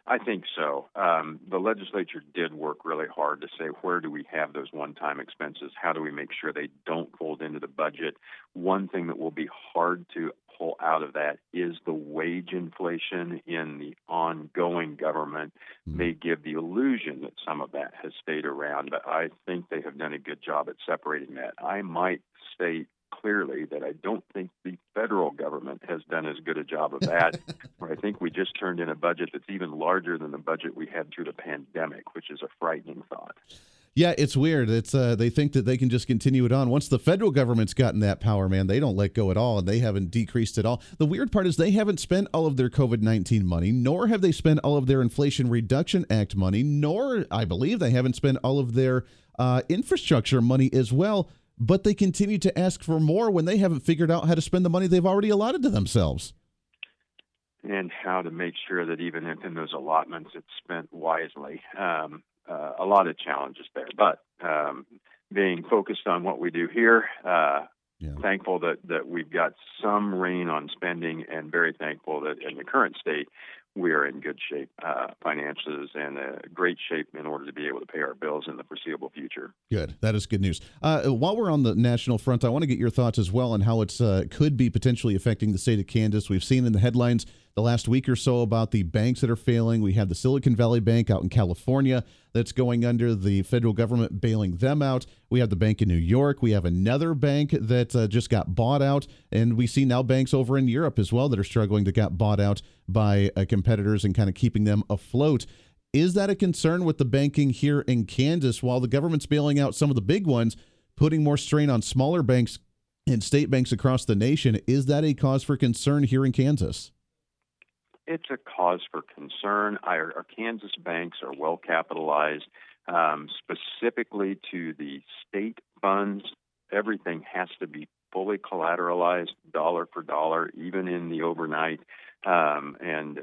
I think so. Um, the legislature did work really hard to say where do we have those one time expenses? How do we make sure they don't fold into the budget? One thing that will be hard to pull out of that is the wage inflation in the ongoing government may give the illusion that some of that has stayed around, but I think they have done a good job at separating that. I might state clearly that I don't think the federal government has done as good a job of that. where I think we just turned in a budget that's even larger than the budget we had through the pandemic, which is a frightening thought. Yeah, it's weird. It's uh, they think that they can just continue it on. Once the federal government's gotten that power, man, they don't let go at all, and they haven't decreased at all. The weird part is they haven't spent all of their COVID nineteen money, nor have they spent all of their Inflation Reduction Act money, nor I believe they haven't spent all of their uh, infrastructure money as well. But they continue to ask for more when they haven't figured out how to spend the money they've already allotted to themselves. and how to make sure that even if in those allotments it's spent wisely. Um, uh, a lot of challenges there, but um, being focused on what we do here, uh, thankful that, that we've got some rein on spending, and very thankful that in the current state we are in good shape, uh, finances, and uh, great shape in order to be able to pay our bills in the foreseeable future. Good. That is good news. Uh, while we're on the national front, I want to get your thoughts as well on how it's uh, could be potentially affecting the state of Kansas. We've seen in the headlines the last week or so about the banks that are failing. We have the Silicon Valley Bank out in California that's going under, the federal government bailing them out. We have the bank in New York. We have another bank that uh, just got bought out. And we see now banks over in Europe as well that are struggling to get bought out by uh, competitors and kind of keeping them afloat. Is that a concern with the banking here in Kansas while the government's bailing out some of the big ones, putting more strain on smaller banks and state banks across the nation? Is that a cause for concern here in Kansas? It's a cause for concern. Our, our Kansas banks are well capitalized. Um, specifically to the state funds, everything has to be fully collateralized, dollar for dollar, even in the overnight. Um, and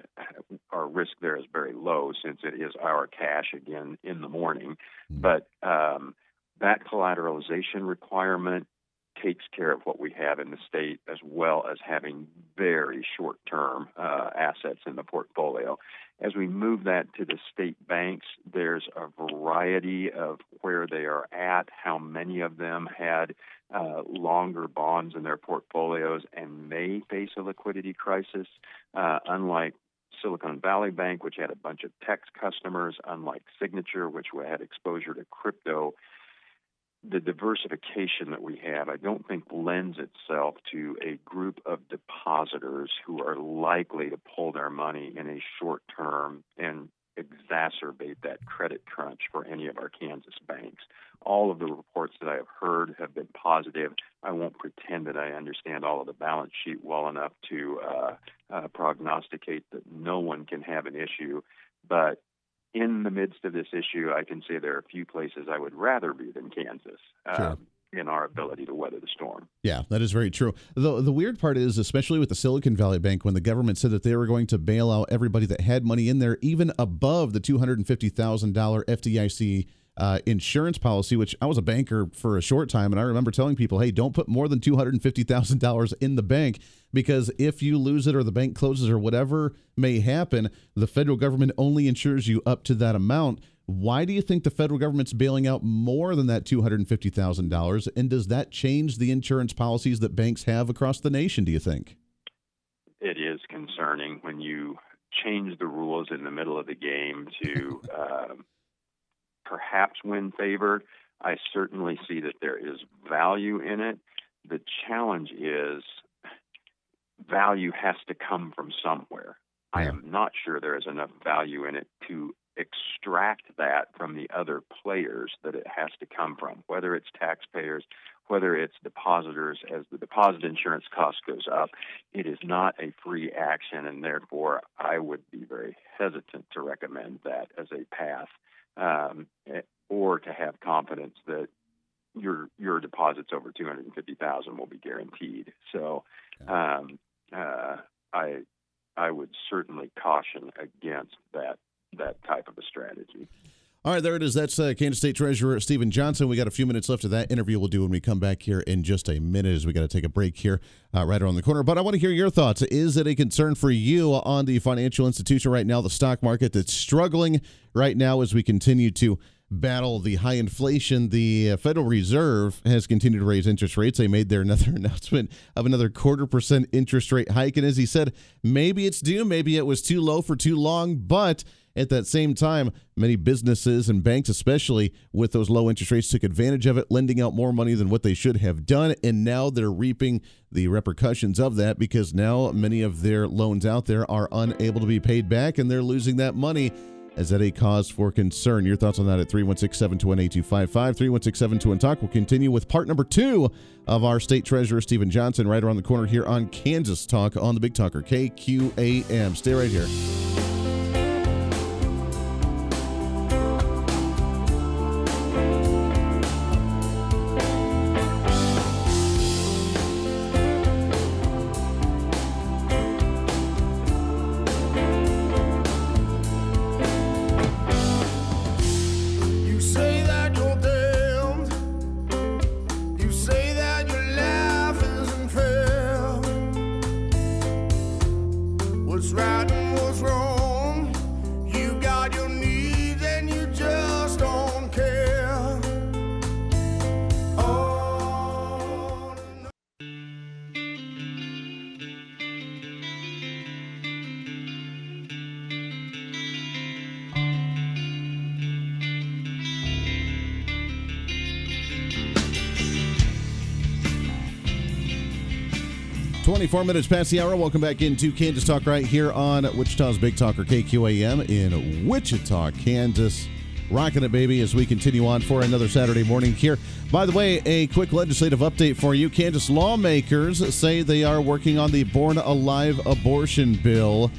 our risk there is very low since it is our cash again in the morning. But um, that collateralization requirement takes care of what we have in the state as well as having very short term uh, assets in the portfolio. As we move that to the state banks, there's a variety of where they are at, how many of them had uh, longer bonds in their portfolios and may face a liquidity crisis, uh, unlike Silicon Valley Bank, which had a bunch of tech customers, unlike Signature, which had exposure to crypto the diversification that we have, I don't think lends itself to a group of depositors who are likely to pull their money in a short term and exacerbate that credit crunch for any of our Kansas banks. All of the reports that I have heard have been positive. I won't pretend that I understand all of the balance sheet well enough to uh, uh, prognosticate that no one can have an issue, but in the midst of this issue, I can say there are a few places I would rather be than Kansas. Sure. Um, in our ability to weather the storm. Yeah, that is very true. The the weird part is, especially with the Silicon Valley Bank, when the government said that they were going to bail out everybody that had money in there, even above the two hundred and fifty thousand dollar FDIC uh, insurance policy, which I was a banker for a short time, and I remember telling people, "Hey, don't put more than two hundred and fifty thousand dollars in the bank because if you lose it or the bank closes or whatever may happen, the federal government only insures you up to that amount." Why do you think the federal government's bailing out more than that $250,000? And does that change the insurance policies that banks have across the nation, do you think? It is concerning when you change the rules in the middle of the game to uh, perhaps win favor. I certainly see that there is value in it. The challenge is value has to come from somewhere. I am not sure there is enough value in it to extract that from the other players that it has to come from, whether it's taxpayers, whether it's depositors. As the deposit insurance cost goes up, it is not a free action, and therefore I would be very hesitant to recommend that as a path, um, eh, or to have confidence that your your deposits over two hundred and fifty thousand will be guaranteed. So, um, uh, I I would certainly caution against that that type of a strategy. All right, there it is. That's uh, Kansas State Treasurer Steven Johnson. We got a few minutes left of that interview. We'll do when we come back here in just a minute as we got to take a break here uh, right around the corner. But I want to hear your thoughts. Is it a concern for you on the financial institution right now, the stock market that's struggling right now as we continue to battle the high inflation? The uh, Federal Reserve has continued to raise interest rates. They made their another announcement of another quarter percent interest rate hike. And as he said, maybe it's due, maybe it was too low for too long, but at that same time, many businesses and banks, especially with those low interest rates, took advantage of it, lending out more money than what they should have done. And now they're reaping the repercussions of that because now many of their loans out there are unable to be paid back and they're losing that money. Is that a cause for concern? Your thoughts on that at 316 721 8255. 316 721 Talk. We'll continue with part number two of our state treasurer, Stephen Johnson, right around the corner here on Kansas Talk on the Big Talker, KQAM. Stay right here. 24 minutes past the hour. Welcome back into Kansas Talk right here on Wichita's Big Talker KQAM in Wichita, Kansas. Rocking it, baby, as we continue on for another Saturday morning here. By the way, a quick legislative update for you. Kansas lawmakers say they are working on the Born Alive abortion bill,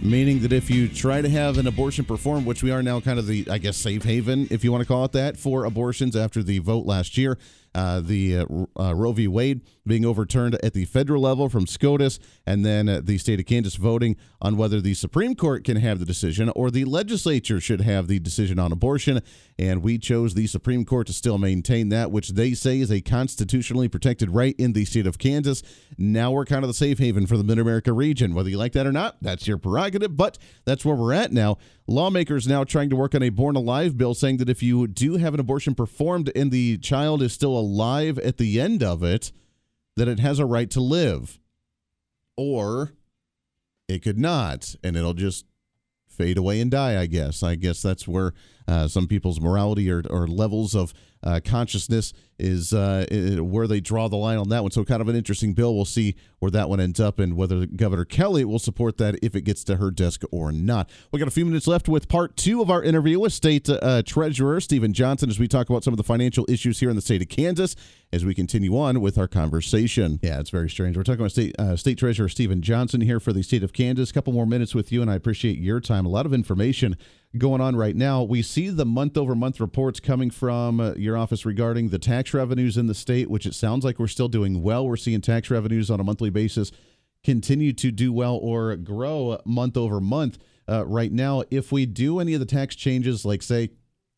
meaning that if you try to have an abortion performed, which we are now kind of the, I guess, safe haven, if you want to call it that, for abortions after the vote last year, uh, the uh, uh, Roe v. Wade being overturned at the federal level from SCOTUS, and then uh, the state of Kansas voting on whether the Supreme Court can have the decision or the legislature should have the decision on abortion. And we chose the Supreme Court to still maintain that, which they say is a constitutionally protected right in the state of Kansas. Now we're kind of the safe haven for the Mid America region. Whether you like that or not, that's your prerogative, but that's where we're at now. Lawmakers now trying to work on a Born Alive bill saying that if you do have an abortion performed and the child is still alive at the end of it, that it has a right to live. Or it could not, and it'll just fade away and die, I guess. I guess that's where uh, some people's morality or, or levels of uh, consciousness is uh, where they draw the line on that one. So, kind of an interesting bill. We'll see where that one ends up and whether Governor Kelly will support that if it gets to her desk or not. We got a few minutes left with part two of our interview with State uh, Treasurer Steven Johnson as we talk about some of the financial issues here in the state of Kansas as we continue on with our conversation. Yeah, it's very strange. We're talking about State uh, State Treasurer Steven Johnson here for the state of Kansas. A couple more minutes with you, and I appreciate your time. A lot of information going on right now. We see the month over month reports coming from uh, your office regarding the tax revenues in the state, which it sounds like we're still doing well. We're seeing tax revenues on a monthly basis continue to do well or grow month over month. Uh, right now, if we do any of the tax changes, like say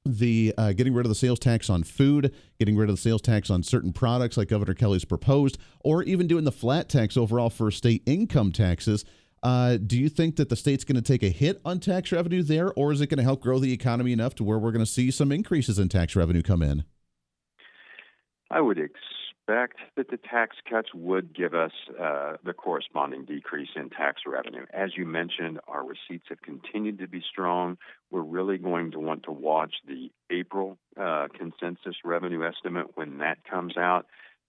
the uh, getting rid of the sales tax on food, getting rid of the sales tax on certain products, like Governor Kelly's proposed, or even doing the flat tax overall for state income taxes. Uh, do you think that the state's going to take a hit on tax revenue there, or is it going to help grow the economy enough to where we're going to see some increases in tax revenue come in? I would expect that the tax cuts would give us uh, the corresponding decrease in tax revenue. As you mentioned, our receipts have continued to be strong. We're really going to want to watch the April uh, consensus revenue estimate when that comes out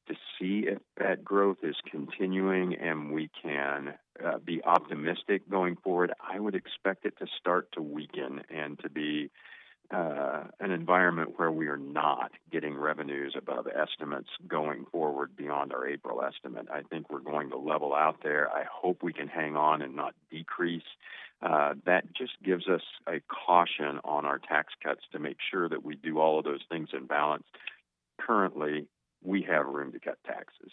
to see if that growth is continuing and we can uh, be optimistic going forward. I would expect it to start to weaken and to be uh, an environment where we are not getting revenues above estimates going forward beyond our April estimate. I think we're going to level out there. I hope we can hang on and not decrease. Uh, that just gives us a caution on our tax cuts to make sure that we do all of those things in balance. Currently, we have room to cut taxes.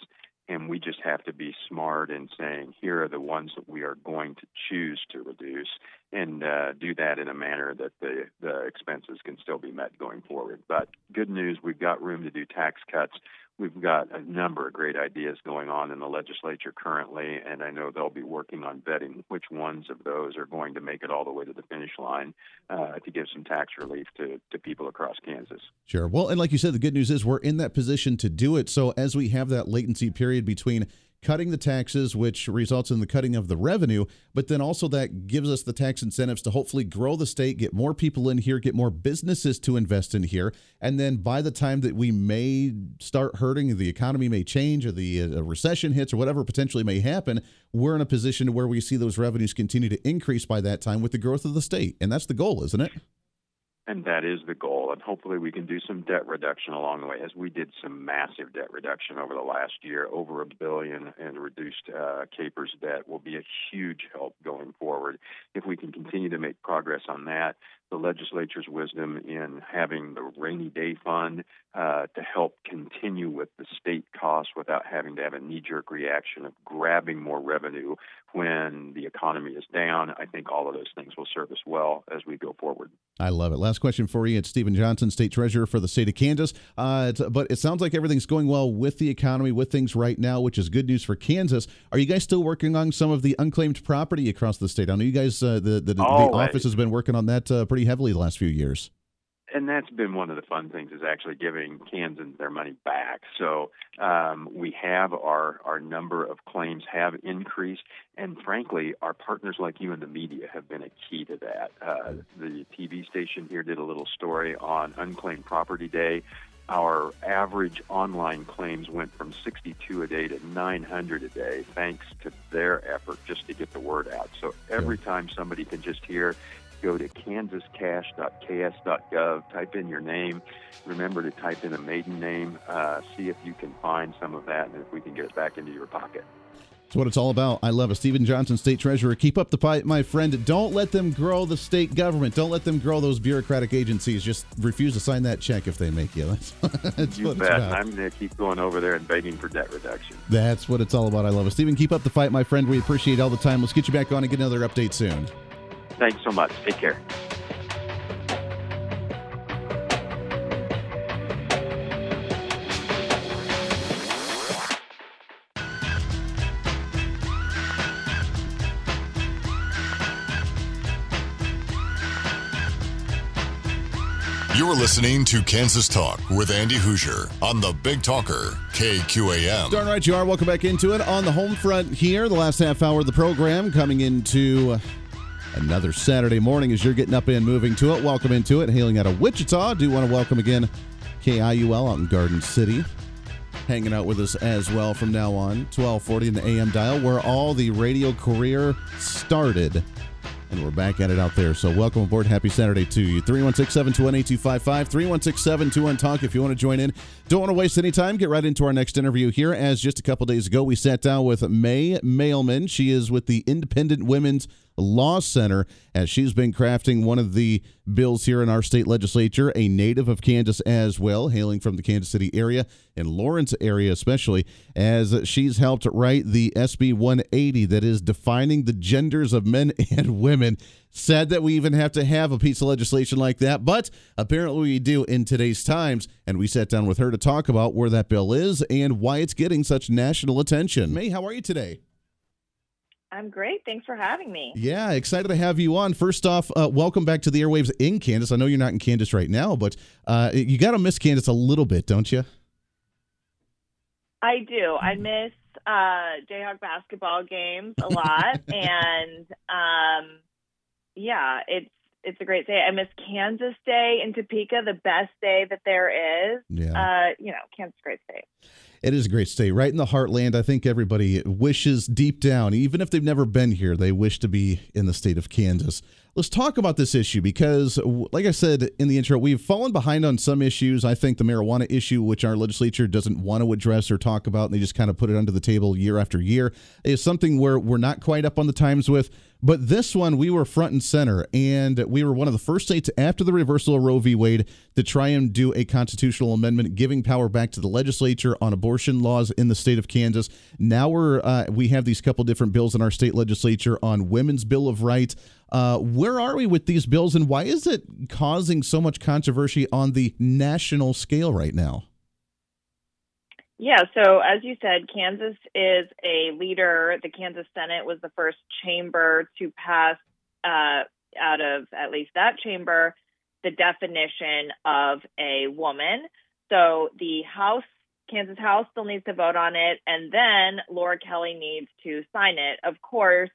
And we just have to be smart in saying, here are the ones that we are going to choose to reduce and uh, do that in a manner that the, the expenses can still be met going forward. But good news, we've got room to do tax cuts. We've got a number of great ideas going on in the legislature currently, and I know they'll be working on vetting which ones of those are going to make it all the way to the finish line uh, to give some tax relief to, to people across Kansas. Sure. Well, and like you said, the good news is we're in that position to do it. So as we have that latency period between cutting the taxes, which results in the cutting of the revenue, but then also that gives us the tax incentives to hopefully grow the state, get more people in here, get more businesses to invest in here. And then by the time that we may start hurting, the economy may change or the uh, recession hits or whatever potentially may happen, we're in a position where we see those revenues continue to increase by that time with the growth of the state. And that's the goal, isn't it? And that is the goal. And hopefully we can do some debt reduction along the way, as we did some massive debt reduction over the last year. Over a billion in reduced uh, KPERS debt will be a huge help going forward. If we can continue to make progress on that, the legislature's wisdom in having the rainy day fund uh, to help continue with the state costs without having to have a knee jerk reaction of grabbing more revenue when the economy is down. I think all of those things will serve us well as we go forward. I love it. Last question for you. It's Steven Johnson, State Treasurer for the state of Kansas. Uh, it's- but it sounds like everything's going well with the economy, with things right now, which is good news for Kansas. Are you guys still working on some of the unclaimed property across the state? I know you guys, uh, the, the, the office has been working on that uh, pretty heavily the last few years. and that's been one of the fun things is actually giving Kansans their money back. So um, we have our our number of claims have increased, and frankly, our partners like you and the media have been a key to that. Uh, the TV station here did a little story on Unclaimed Property Day. our average online claims went from 62 a day to 900 a day, thanks to their effort just to get the word out. So every time somebody can just hear, go to kansascash.ks.gov, type in your name. Remember to type in a maiden name. Uh, see if you can find some of that and if we can get it back into your pocket. That's what it's all about. I love it. Steven Johnson, State Treasurer. Keep up the fight, my friend. Don't let them grow the state government. Don't let them grow those bureaucratic agencies. Just refuse to sign that check if they make you. That's, that's You what it's bet. I'm going to keep going over there and begging for debt reduction. That's what it's all about. I love it. Steven, keep up the fight, my friend. We appreciate all the time. Let's get you back on and get another update soon. Thanks so much. Take care. You're listening to Kansas Talk with Andy Hooser on the Big Talker, KQAM. Darn right you are. Welcome back into it on the home front here. The last half hour of the program coming into another Saturday morning as you're getting up and moving to it. Welcome into it. Hailing out of Wichita. Do want to welcome again KIUL out in Garden City. Hanging out with us as well from now on, 1240 in the AM dial, where all the radio career started. And we're back at it out there. So welcome aboard. Happy Saturday to you. 316 721 8255. 316 721 Talk if you want to join in. Don't want to waste any time. Get right into our next interview here. As just a couple days ago, we sat down with May Mailman. She is with the Independent Women's Law Center as she's been crafting one of the bills here in our state legislature, a native of Kansas as well, hailing from the Kansas City area and Lawrence area especially, as she's helped write the SB 180 that is defining the genders of men and women. Sad that we even have to have a piece of legislation like that, but apparently we do in today's times. And we sat down with her to talk about where that bill is and why it's getting such national attention. May, how are you today? I'm great. Thanks for having me. Yeah, excited to have you on. First off, uh, welcome back to the airwaves in Kansas. I know you're not in Kansas right now, but uh, you got to miss Kansas a little bit, don't you? I do. I miss uh, Jayhawk basketball games a lot, and um, yeah, it's it's a great day. I miss Kansas Day in Topeka, the best day that there is. Yeah. Uh, you know, Kansas great state. It is a great state, right in the heartland. I think everybody wishes deep down, even if they've never been here, they wish to be in the state of Kansas. Let's talk about this issue because, like I said in the intro, we've fallen behind on some issues. I think the marijuana issue, which our legislature doesn't want to address or talk about, and they just kind of put it under the table year after year, is something where we're not quite up on the times with. But this one, we were front and center, and we were one of the first states after the reversal of Roe v. Wade to try and do a constitutional amendment giving power back to the legislature on abortion laws in the state of Kansas. Now we're uh, we have these couple different bills in our state legislature on women's bill of rights. Uh, where are we with these bills, and why is it causing so much controversy on the national scale right now? Yeah, so as you said, Kansas is a leader. The Kansas Senate was the first chamber to pass, uh, out of at least that chamber, the definition of a woman. So the House, Kansas House, still needs to vote on it, and then Laura Kelly needs to sign it. Of course,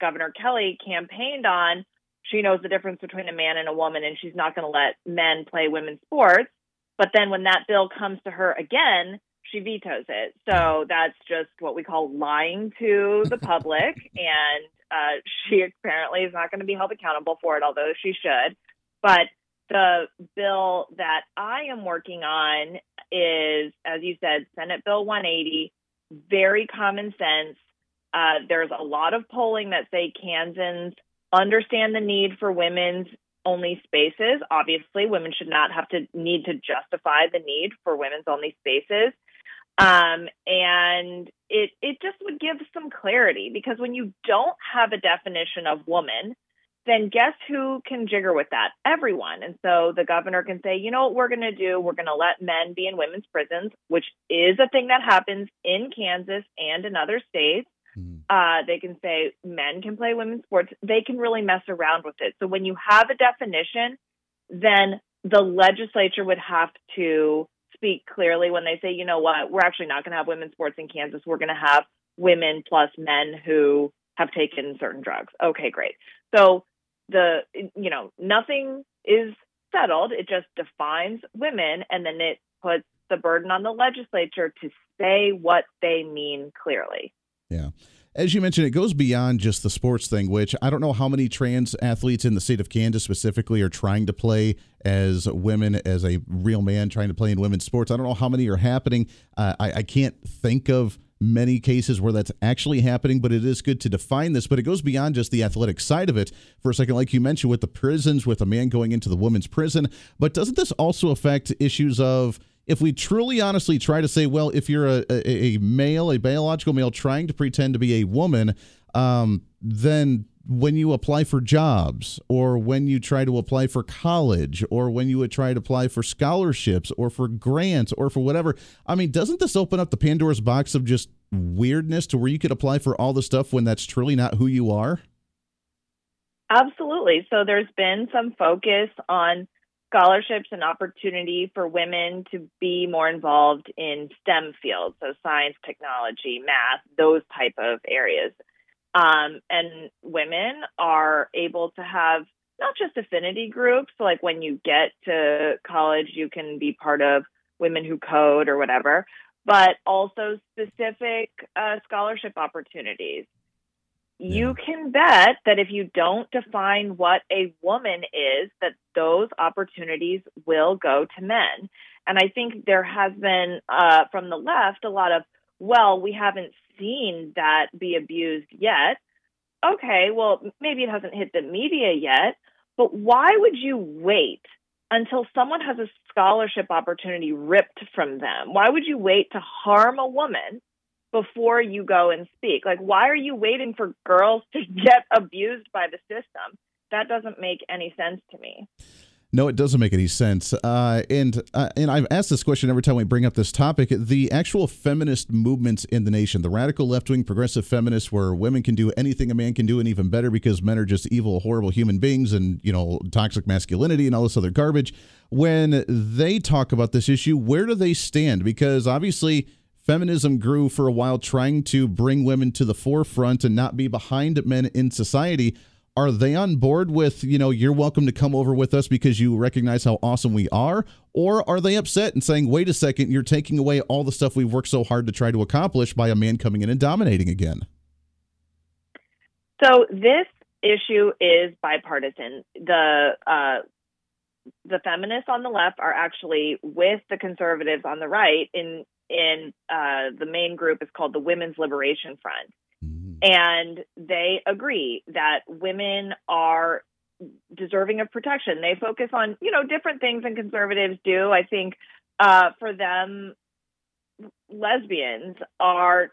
Governor Kelly campaigned on she knows the difference between a man and a woman, and she's not going to let men play women's sports. But then when that bill comes to her again, she vetoes it. So that's just what we call lying to the public. and uh, she apparently is not going to be held accountable for it, although she should. But the bill that I am working on is, as you said, Senate Bill 180, very common sense. Uh, there's a lot of polling that say Kansans understand the need for women's only spaces. Obviously, women should not have to need to justify the need for women's only spaces. Um, and it it just would give some clarity because when you don't have a definition of woman, then guess who can jigger with that? Everyone. And so the governor can say, you know what we're going to do? We're going to let men be in women's prisons, which is a thing that happens in Kansas and in other states. Uh, they can say men can play women's sports. They can really mess around with it. So when you have a definition, then the legislature would have to speak clearly when they say, you know what, we're actually not going to have women's sports in Kansas. We're going to have women plus men who have taken certain drugs. Okay, great. So the you know nothing is settled. It just defines women and then it puts the burden on the legislature to say what they mean clearly. Yeah. As you mentioned, it goes beyond just the sports thing, which I don't know how many trans athletes in the state of Kansas specifically are trying to play as women, as a real man trying to play in women's sports. I don't know how many are happening. Uh, I, I can't think of many cases where that's actually happening, but it is good to define this. But it goes beyond just the athletic side of it for a second, like you mentioned with the prisons, with a man going into the women's prison. But doesn't this also affect issues of if we truly honestly try to say, well, if you're a, a, a male, a biological male trying to pretend to be a woman, um, then when you apply for jobs or when you try to apply for college or when you would try to apply for scholarships or for grants or for whatever, I mean, doesn't this open up the Pandora's box of just weirdness to where you could apply for all the stuff when that's truly not who you are? Absolutely. So there's been some focus on scholarships and opportunity for women to be more involved in STEM fields, so science, technology, math, those type of areas. Um, and women are able to have not just affinity groups, like when you get to college, you can be part of Women Who Code or whatever, but also specific uh, scholarship opportunities you can bet that if you don't define what a woman is, that those opportunities will go to men. And I think there has been, uh, from the left, a lot of, well, we haven't seen that be abused yet. Okay, well, maybe it hasn't hit the media yet, but why would you wait until someone has a scholarship opportunity ripped from them? Why would you wait to harm a woman before you go and speak. Like, why are you waiting for girls to get abused by the system? That doesn't make any sense to me. No, it doesn't make any sense. Uh, and uh, and I've asked this question every time we bring up this topic. The actual feminist movements in the nation, the radical left wing progressive feminists, where women can do anything a man can do and even better because men are just evil, horrible human beings and you know toxic masculinity and all this other garbage. When they talk about this issue, where do they stand? Because obviously Feminism grew for a while trying to bring women to the forefront and not be behind men in society. Are they on board with, you know, you're welcome to come over with us because you recognize how awesome we are? Or are they upset and saying, wait a second, you're taking away all the stuff we've worked so hard to try to accomplish by a man coming in and dominating again? So this issue is bipartisan. The uh, the feminists on the left are actually with the conservatives on the right in in uh, the main group is called the Women's Liberation Front. And they agree that women are deserving of protection. They focus on, you know, different things than conservatives do. I think uh, for them, lesbians are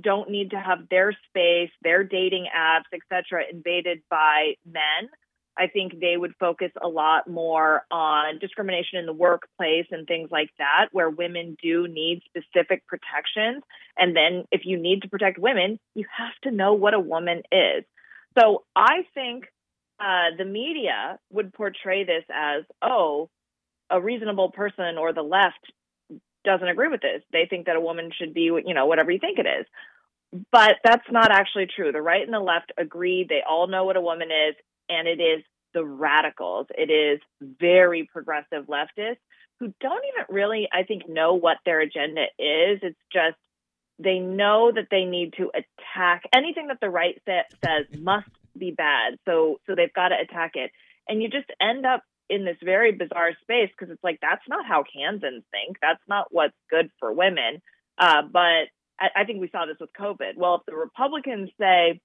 don't need to have their space, their dating apps, etc., invaded by men. I think they would focus a lot more on discrimination in the workplace and things like that, where women do need specific protections. And then if you need to protect women, you have to know what a woman is. So I think uh, the media would portray this as, oh, a reasonable person or the left doesn't agree with this. They think that a woman should be, you know, whatever you think it is. But that's not actually true. The right and the left agree. They all know what a woman is and it is the radicals. It is very progressive leftists who don't even really, I think, know what their agenda is. It's just they know that they need to attack anything that the right says must be bad. So so they've got to attack it. And you just end up in this very bizarre space because it's like that's not how Kansans think. That's not what's good for women. Uh, but I, I think we saw this with COVID. Well, if the Republicans say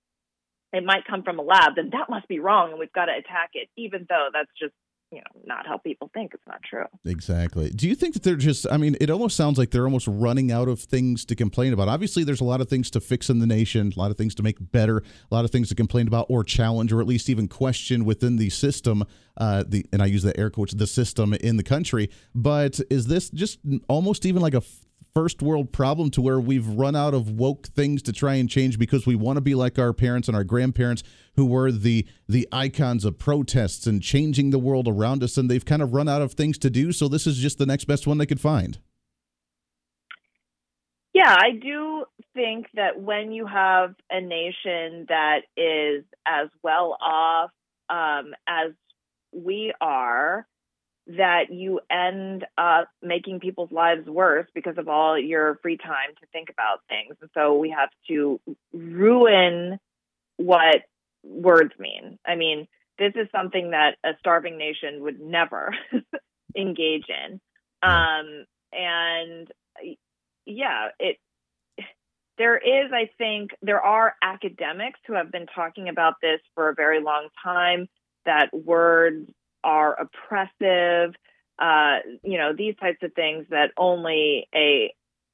it might come from a lab, then that must be wrong and we've got to attack it, even though that's just you know not how people think it's not true. Exactly. Do you think that they're just i mean it almost sounds like they're almost running out of things to complain about. Obviously there's a lot of things to fix in the nation a lot of things to make better a lot of things to complain about or challenge or at least even question within the system uh the and i use the air quotes the system in the country. But is this just almost even like a first world problem to where we've run out of woke things to try and change because we want to be like our parents and our grandparents who were the the icons of protests and changing the world around us and they've kind of run out of things to do so this is just the next best one they could find. Yeah i do think that when you have a nation that is as well off um, as we are that you end up making people's lives worse because of all your free time to think about things. And so we have to ruin what words mean. I mean, this is something that a starving nation would never engage in. Um, and yeah, it there is, I think, there are academics who have been talking about this for a very long time that words are oppressive, uh, you know, these types of things that only a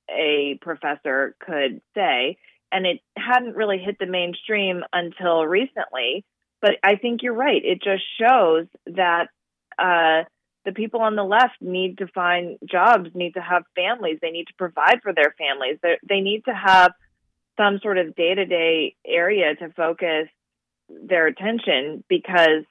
a professor could say. And it hadn't really hit the mainstream until recently. But I think you're right. It just shows that uh, the people on the left need to find jobs, need to have families, they need to provide for their families. They, they need to have some sort of day to day area to focus their attention because,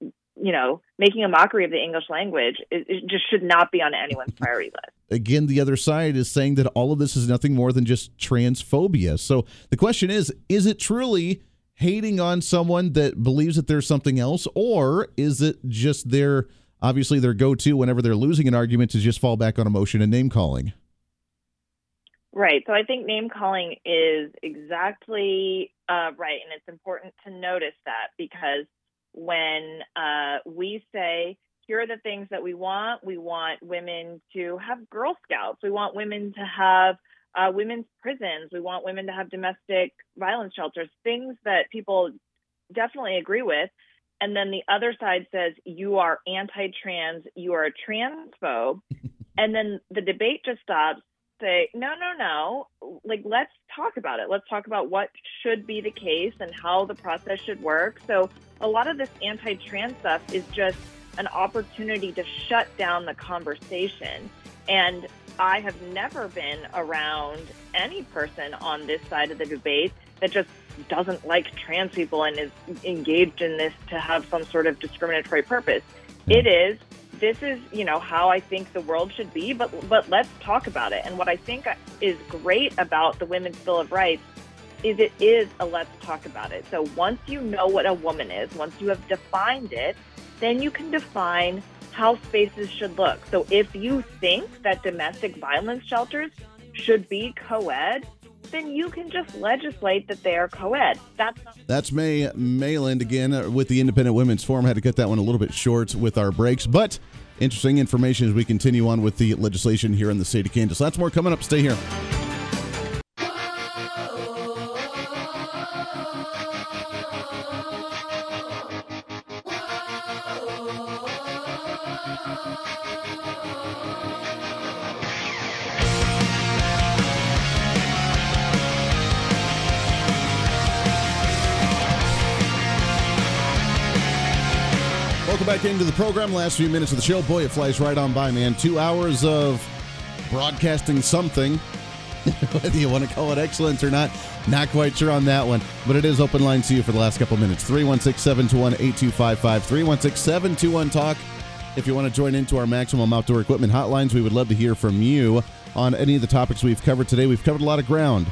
you know, making a mockery of the English language it, it just should not be on anyone's priority list. Again, the other side is saying that all of this is nothing more than just transphobia. So the question is is it truly hating on someone that believes that there's something else, or is it just their obviously their go to whenever they're losing an argument to just fall back on emotion and name calling? Right. So I think name calling is exactly uh, right. And it's important to notice that because when uh, we say, here are the things that we want, we want women to have Girl Scouts, we want women to have uh, women's prisons, we want women to have domestic violence shelters, things that people definitely agree with. And then the other side says, you are anti trans, you are a transphobe. and then the debate just stops say, no, no, no, like let's talk about it. Let's talk about what should be the case and how the process should work. So a lot of this anti-trans stuff is just an opportunity to shut down the conversation. And I have never been around any person on this side of the debate that just doesn't like trans people and is engaged in this to have some sort of discriminatory purpose. It is this is you know how I think the world should be, but but let's talk about it. And what I think is great about the Women's Bill of Rights is it is a let's talk about it. So once you know what a woman is, once you have defined it, then you can define how spaces should look. So if you think that domestic violence shelters should be co-ed, then you can just legislate that they are co-ed. That's That's May Mailman again with the Independent Women's Forum. Had to cut that one a little bit short with our breaks, but interesting information as we continue on with the legislation here in the state of Kansas. Lots more coming up. Stay here. Program. Last few minutes of the show. Boy, it flies right on by, man. Two hours of broadcasting something. Whether you want to call it excellence or not, not quite sure on that one. But it is open line to you for the last couple minutes. 316 721 8255. 316 721 Talk. If you want to join into our Maximum Outdoor Equipment hotlines, we would love to hear from you on any of the topics we've covered today. We've covered a lot of ground.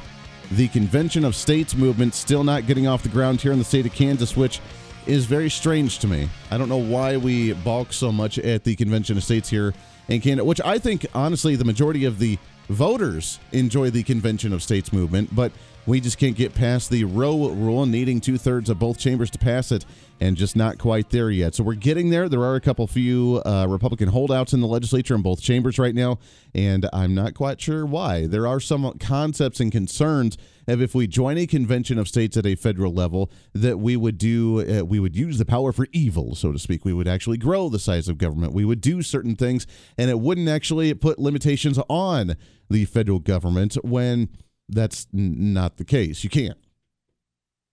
The Convention of States movement still not getting off the ground here in the state of Kansas, which is very strange to me. I don't know why we balk so much at the Convention of States here in Canada, which I think, honestly, the majority of the voters enjoy the Convention of States movement, but we just can't get past the row rule, needing two thirds of both chambers to pass it, and just not quite there yet. So we're getting there. There are a couple few uh, Republican holdouts in the legislature in both chambers right now, and I'm not quite sure why. There are some concepts and concerns of if we join a convention of states at a federal level, that we would do, uh, we would use the power for evil, so to speak. We would actually grow the size of government. We would do certain things, and it wouldn't actually put limitations on the federal government when that's n- not the case. You can't.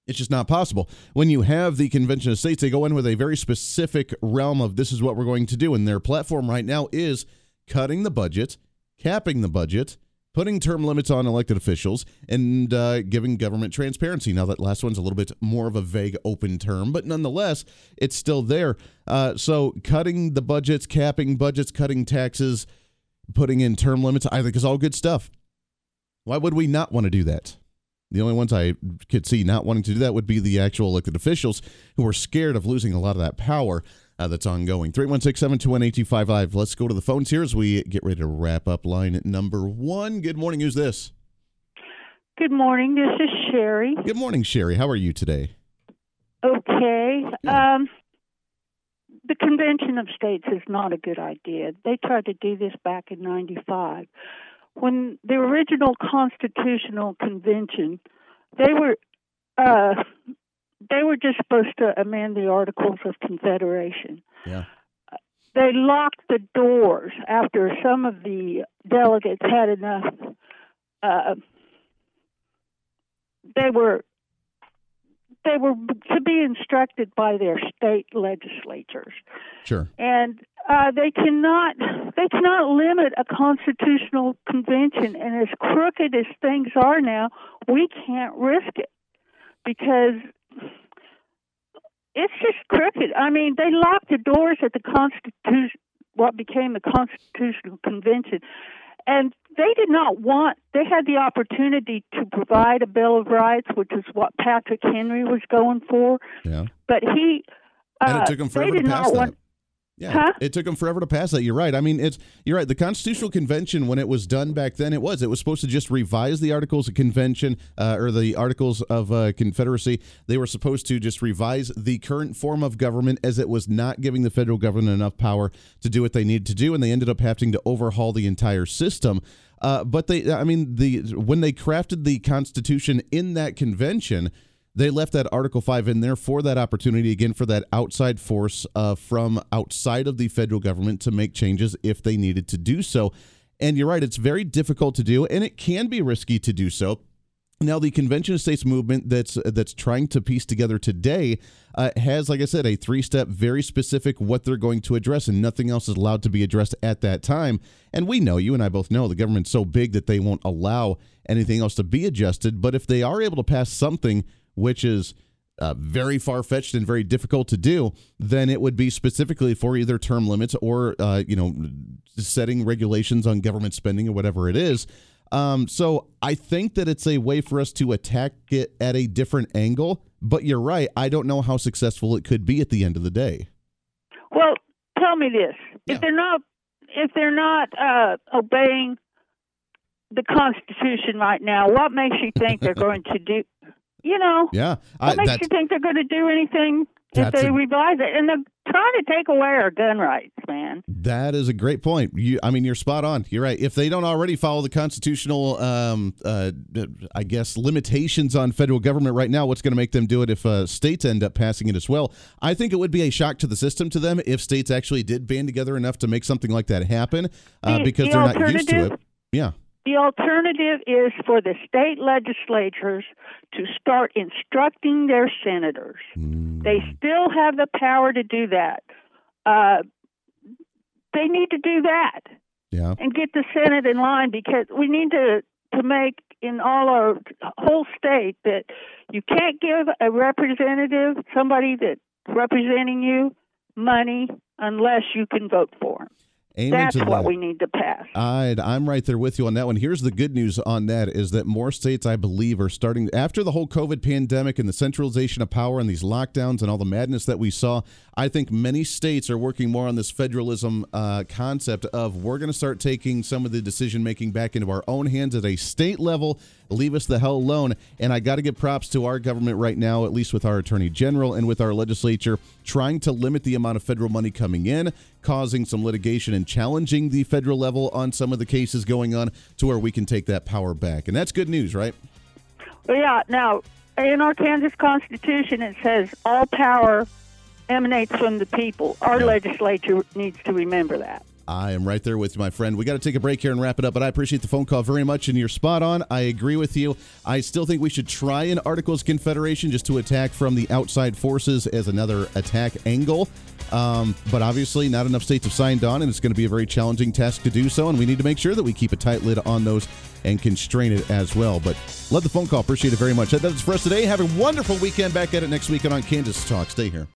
It's just not possible. When you have the Convention of States, they go in with a very specific realm of this is what we're going to do. And their platform right now is cutting the budget, capping the budget, putting term limits on elected officials, and uh, giving government transparency. Now, that last one's a little bit more of a vague, open term, but nonetheless, it's still there. Uh, so, cutting the budgets, capping budgets, cutting taxes, putting in term limits, I think is all good stuff. Why would we not want to do that? The only ones I could see not wanting to do that would be the actual elected officials who are scared of losing a lot of that power. Uh, that's ongoing. 316 721 8255. Let's go to the phones here as we get ready to wrap up line number one. Good morning. Who's this? Good morning. This is Sherry. Good morning, Sherry. How are you today? Okay. Um, the Convention of States is not a good idea. They tried to do this back in 95. When the original Constitutional Convention, they were uh, they were just supposed to amend the Articles of Confederation. Yeah. They locked the doors after some of the delegates had enough. Uh, they were they were to be instructed by their state legislatures, Sure. and uh, they cannot they cannot limit a constitutional convention. And as crooked as things are now, we can't risk it because it's just crooked. I mean, they locked the doors at the Constitution, what became the Constitutional Convention, and they did not want. They had the opportunity to provide a Bill of Rights, which is what Patrick Henry was going for, Yeah. but he. And uh, it took them they forever to did pass not that. want. Yeah, Huh? it took them forever to pass that. You're right. I mean, it's you're right. The Constitutional Convention, when it was done back then, it was it was supposed to just revise the Articles of Convention uh, or the Articles of uh, Confederacy. They were supposed to just revise the current form of government as it was not giving the federal government enough power to do what they needed to do, and they ended up having to overhaul the entire system. Uh, but they, I mean, the when they crafted the Constitution in that convention they left that Article 5 in there for that opportunity, again, for that outside force uh, from outside of the federal government to make changes if they needed to do so. And you're right, it's very difficult to do, and it can be risky to do so. Now, the Convention of States movement that's that's trying to piece together today uh, has, like I said, a three step, very specific what they're going to address, and nothing else is allowed to be addressed at that time. And we know, you and I both know, the government's so big that they won't allow anything else to be adjusted. But if they are able to pass something which is uh, very far fetched and very difficult to do, then it would be specifically for either term limits or uh, you know setting regulations on government spending or whatever it is. Um, so I think that it's a way for us to attack it at a different angle. But you're right. I don't know how successful it could be at the end of the day. Well, tell me this: if they're not if they're not uh, obeying the Constitution right now, what makes you think they're going to do? You know, Yeah, what I, makes you think they're going to do anything if they a- revise it? And they're trying to take away our gun rights, man. That is a great point. You, I mean, you're spot on. You're right. If they don't already follow the constitutional, um, uh, I guess, limitations on federal government right now, what's going to make them do it if uh, states end up passing it as well? I think it would be a shock to the system to them if states actually did band together enough to make something like that happen uh, The- because the they're not used to it. Yeah. The alternative is for the state legislatures to start instructing their senators. They still have the power to do that. Uh, they need to do that Yeah. and get the Senate in line because we need to to make in all our whole state that you can't give a representative, somebody that's representing you, money unless you can vote for him. Amen That's what that. we need to pass. I, I'm right there with you on that one. Here's the good news on that is that more states, I believe, are starting after the whole COVID pandemic and the centralization of power and these lockdowns and all the madness that we saw. I think many states are working more on this federalism uh, concept of we're going to start taking some of the decision making back into our own hands at a state level. Leave us the hell alone. And I got to give props to our government right now, at least with our attorney general and with our legislature, trying to limit the amount of federal money coming in, causing some litigation and challenging the federal level on some of the cases going on to where we can take that power back. And that's good news, right? Well, yeah. Now, in our Kansas Constitution, it says all power emanates from the people. Our legislature needs to remember that. I am right there with you, my friend. We got to take a break here and wrap it up, but I appreciate the phone call very much, and you're spot on. I agree with you. I still think we should try an Articles Confederation just to attack from the outside forces as another attack angle. Um, but obviously, not enough states have signed on, and it's going to be a very challenging task to do so. And we need to make sure that we keep a tight lid on those and constrain it as well. But love the phone call. Appreciate it very much. That's it for us today. Have a wonderful weekend. Back at it next weekend on Kansas Talk. Stay here.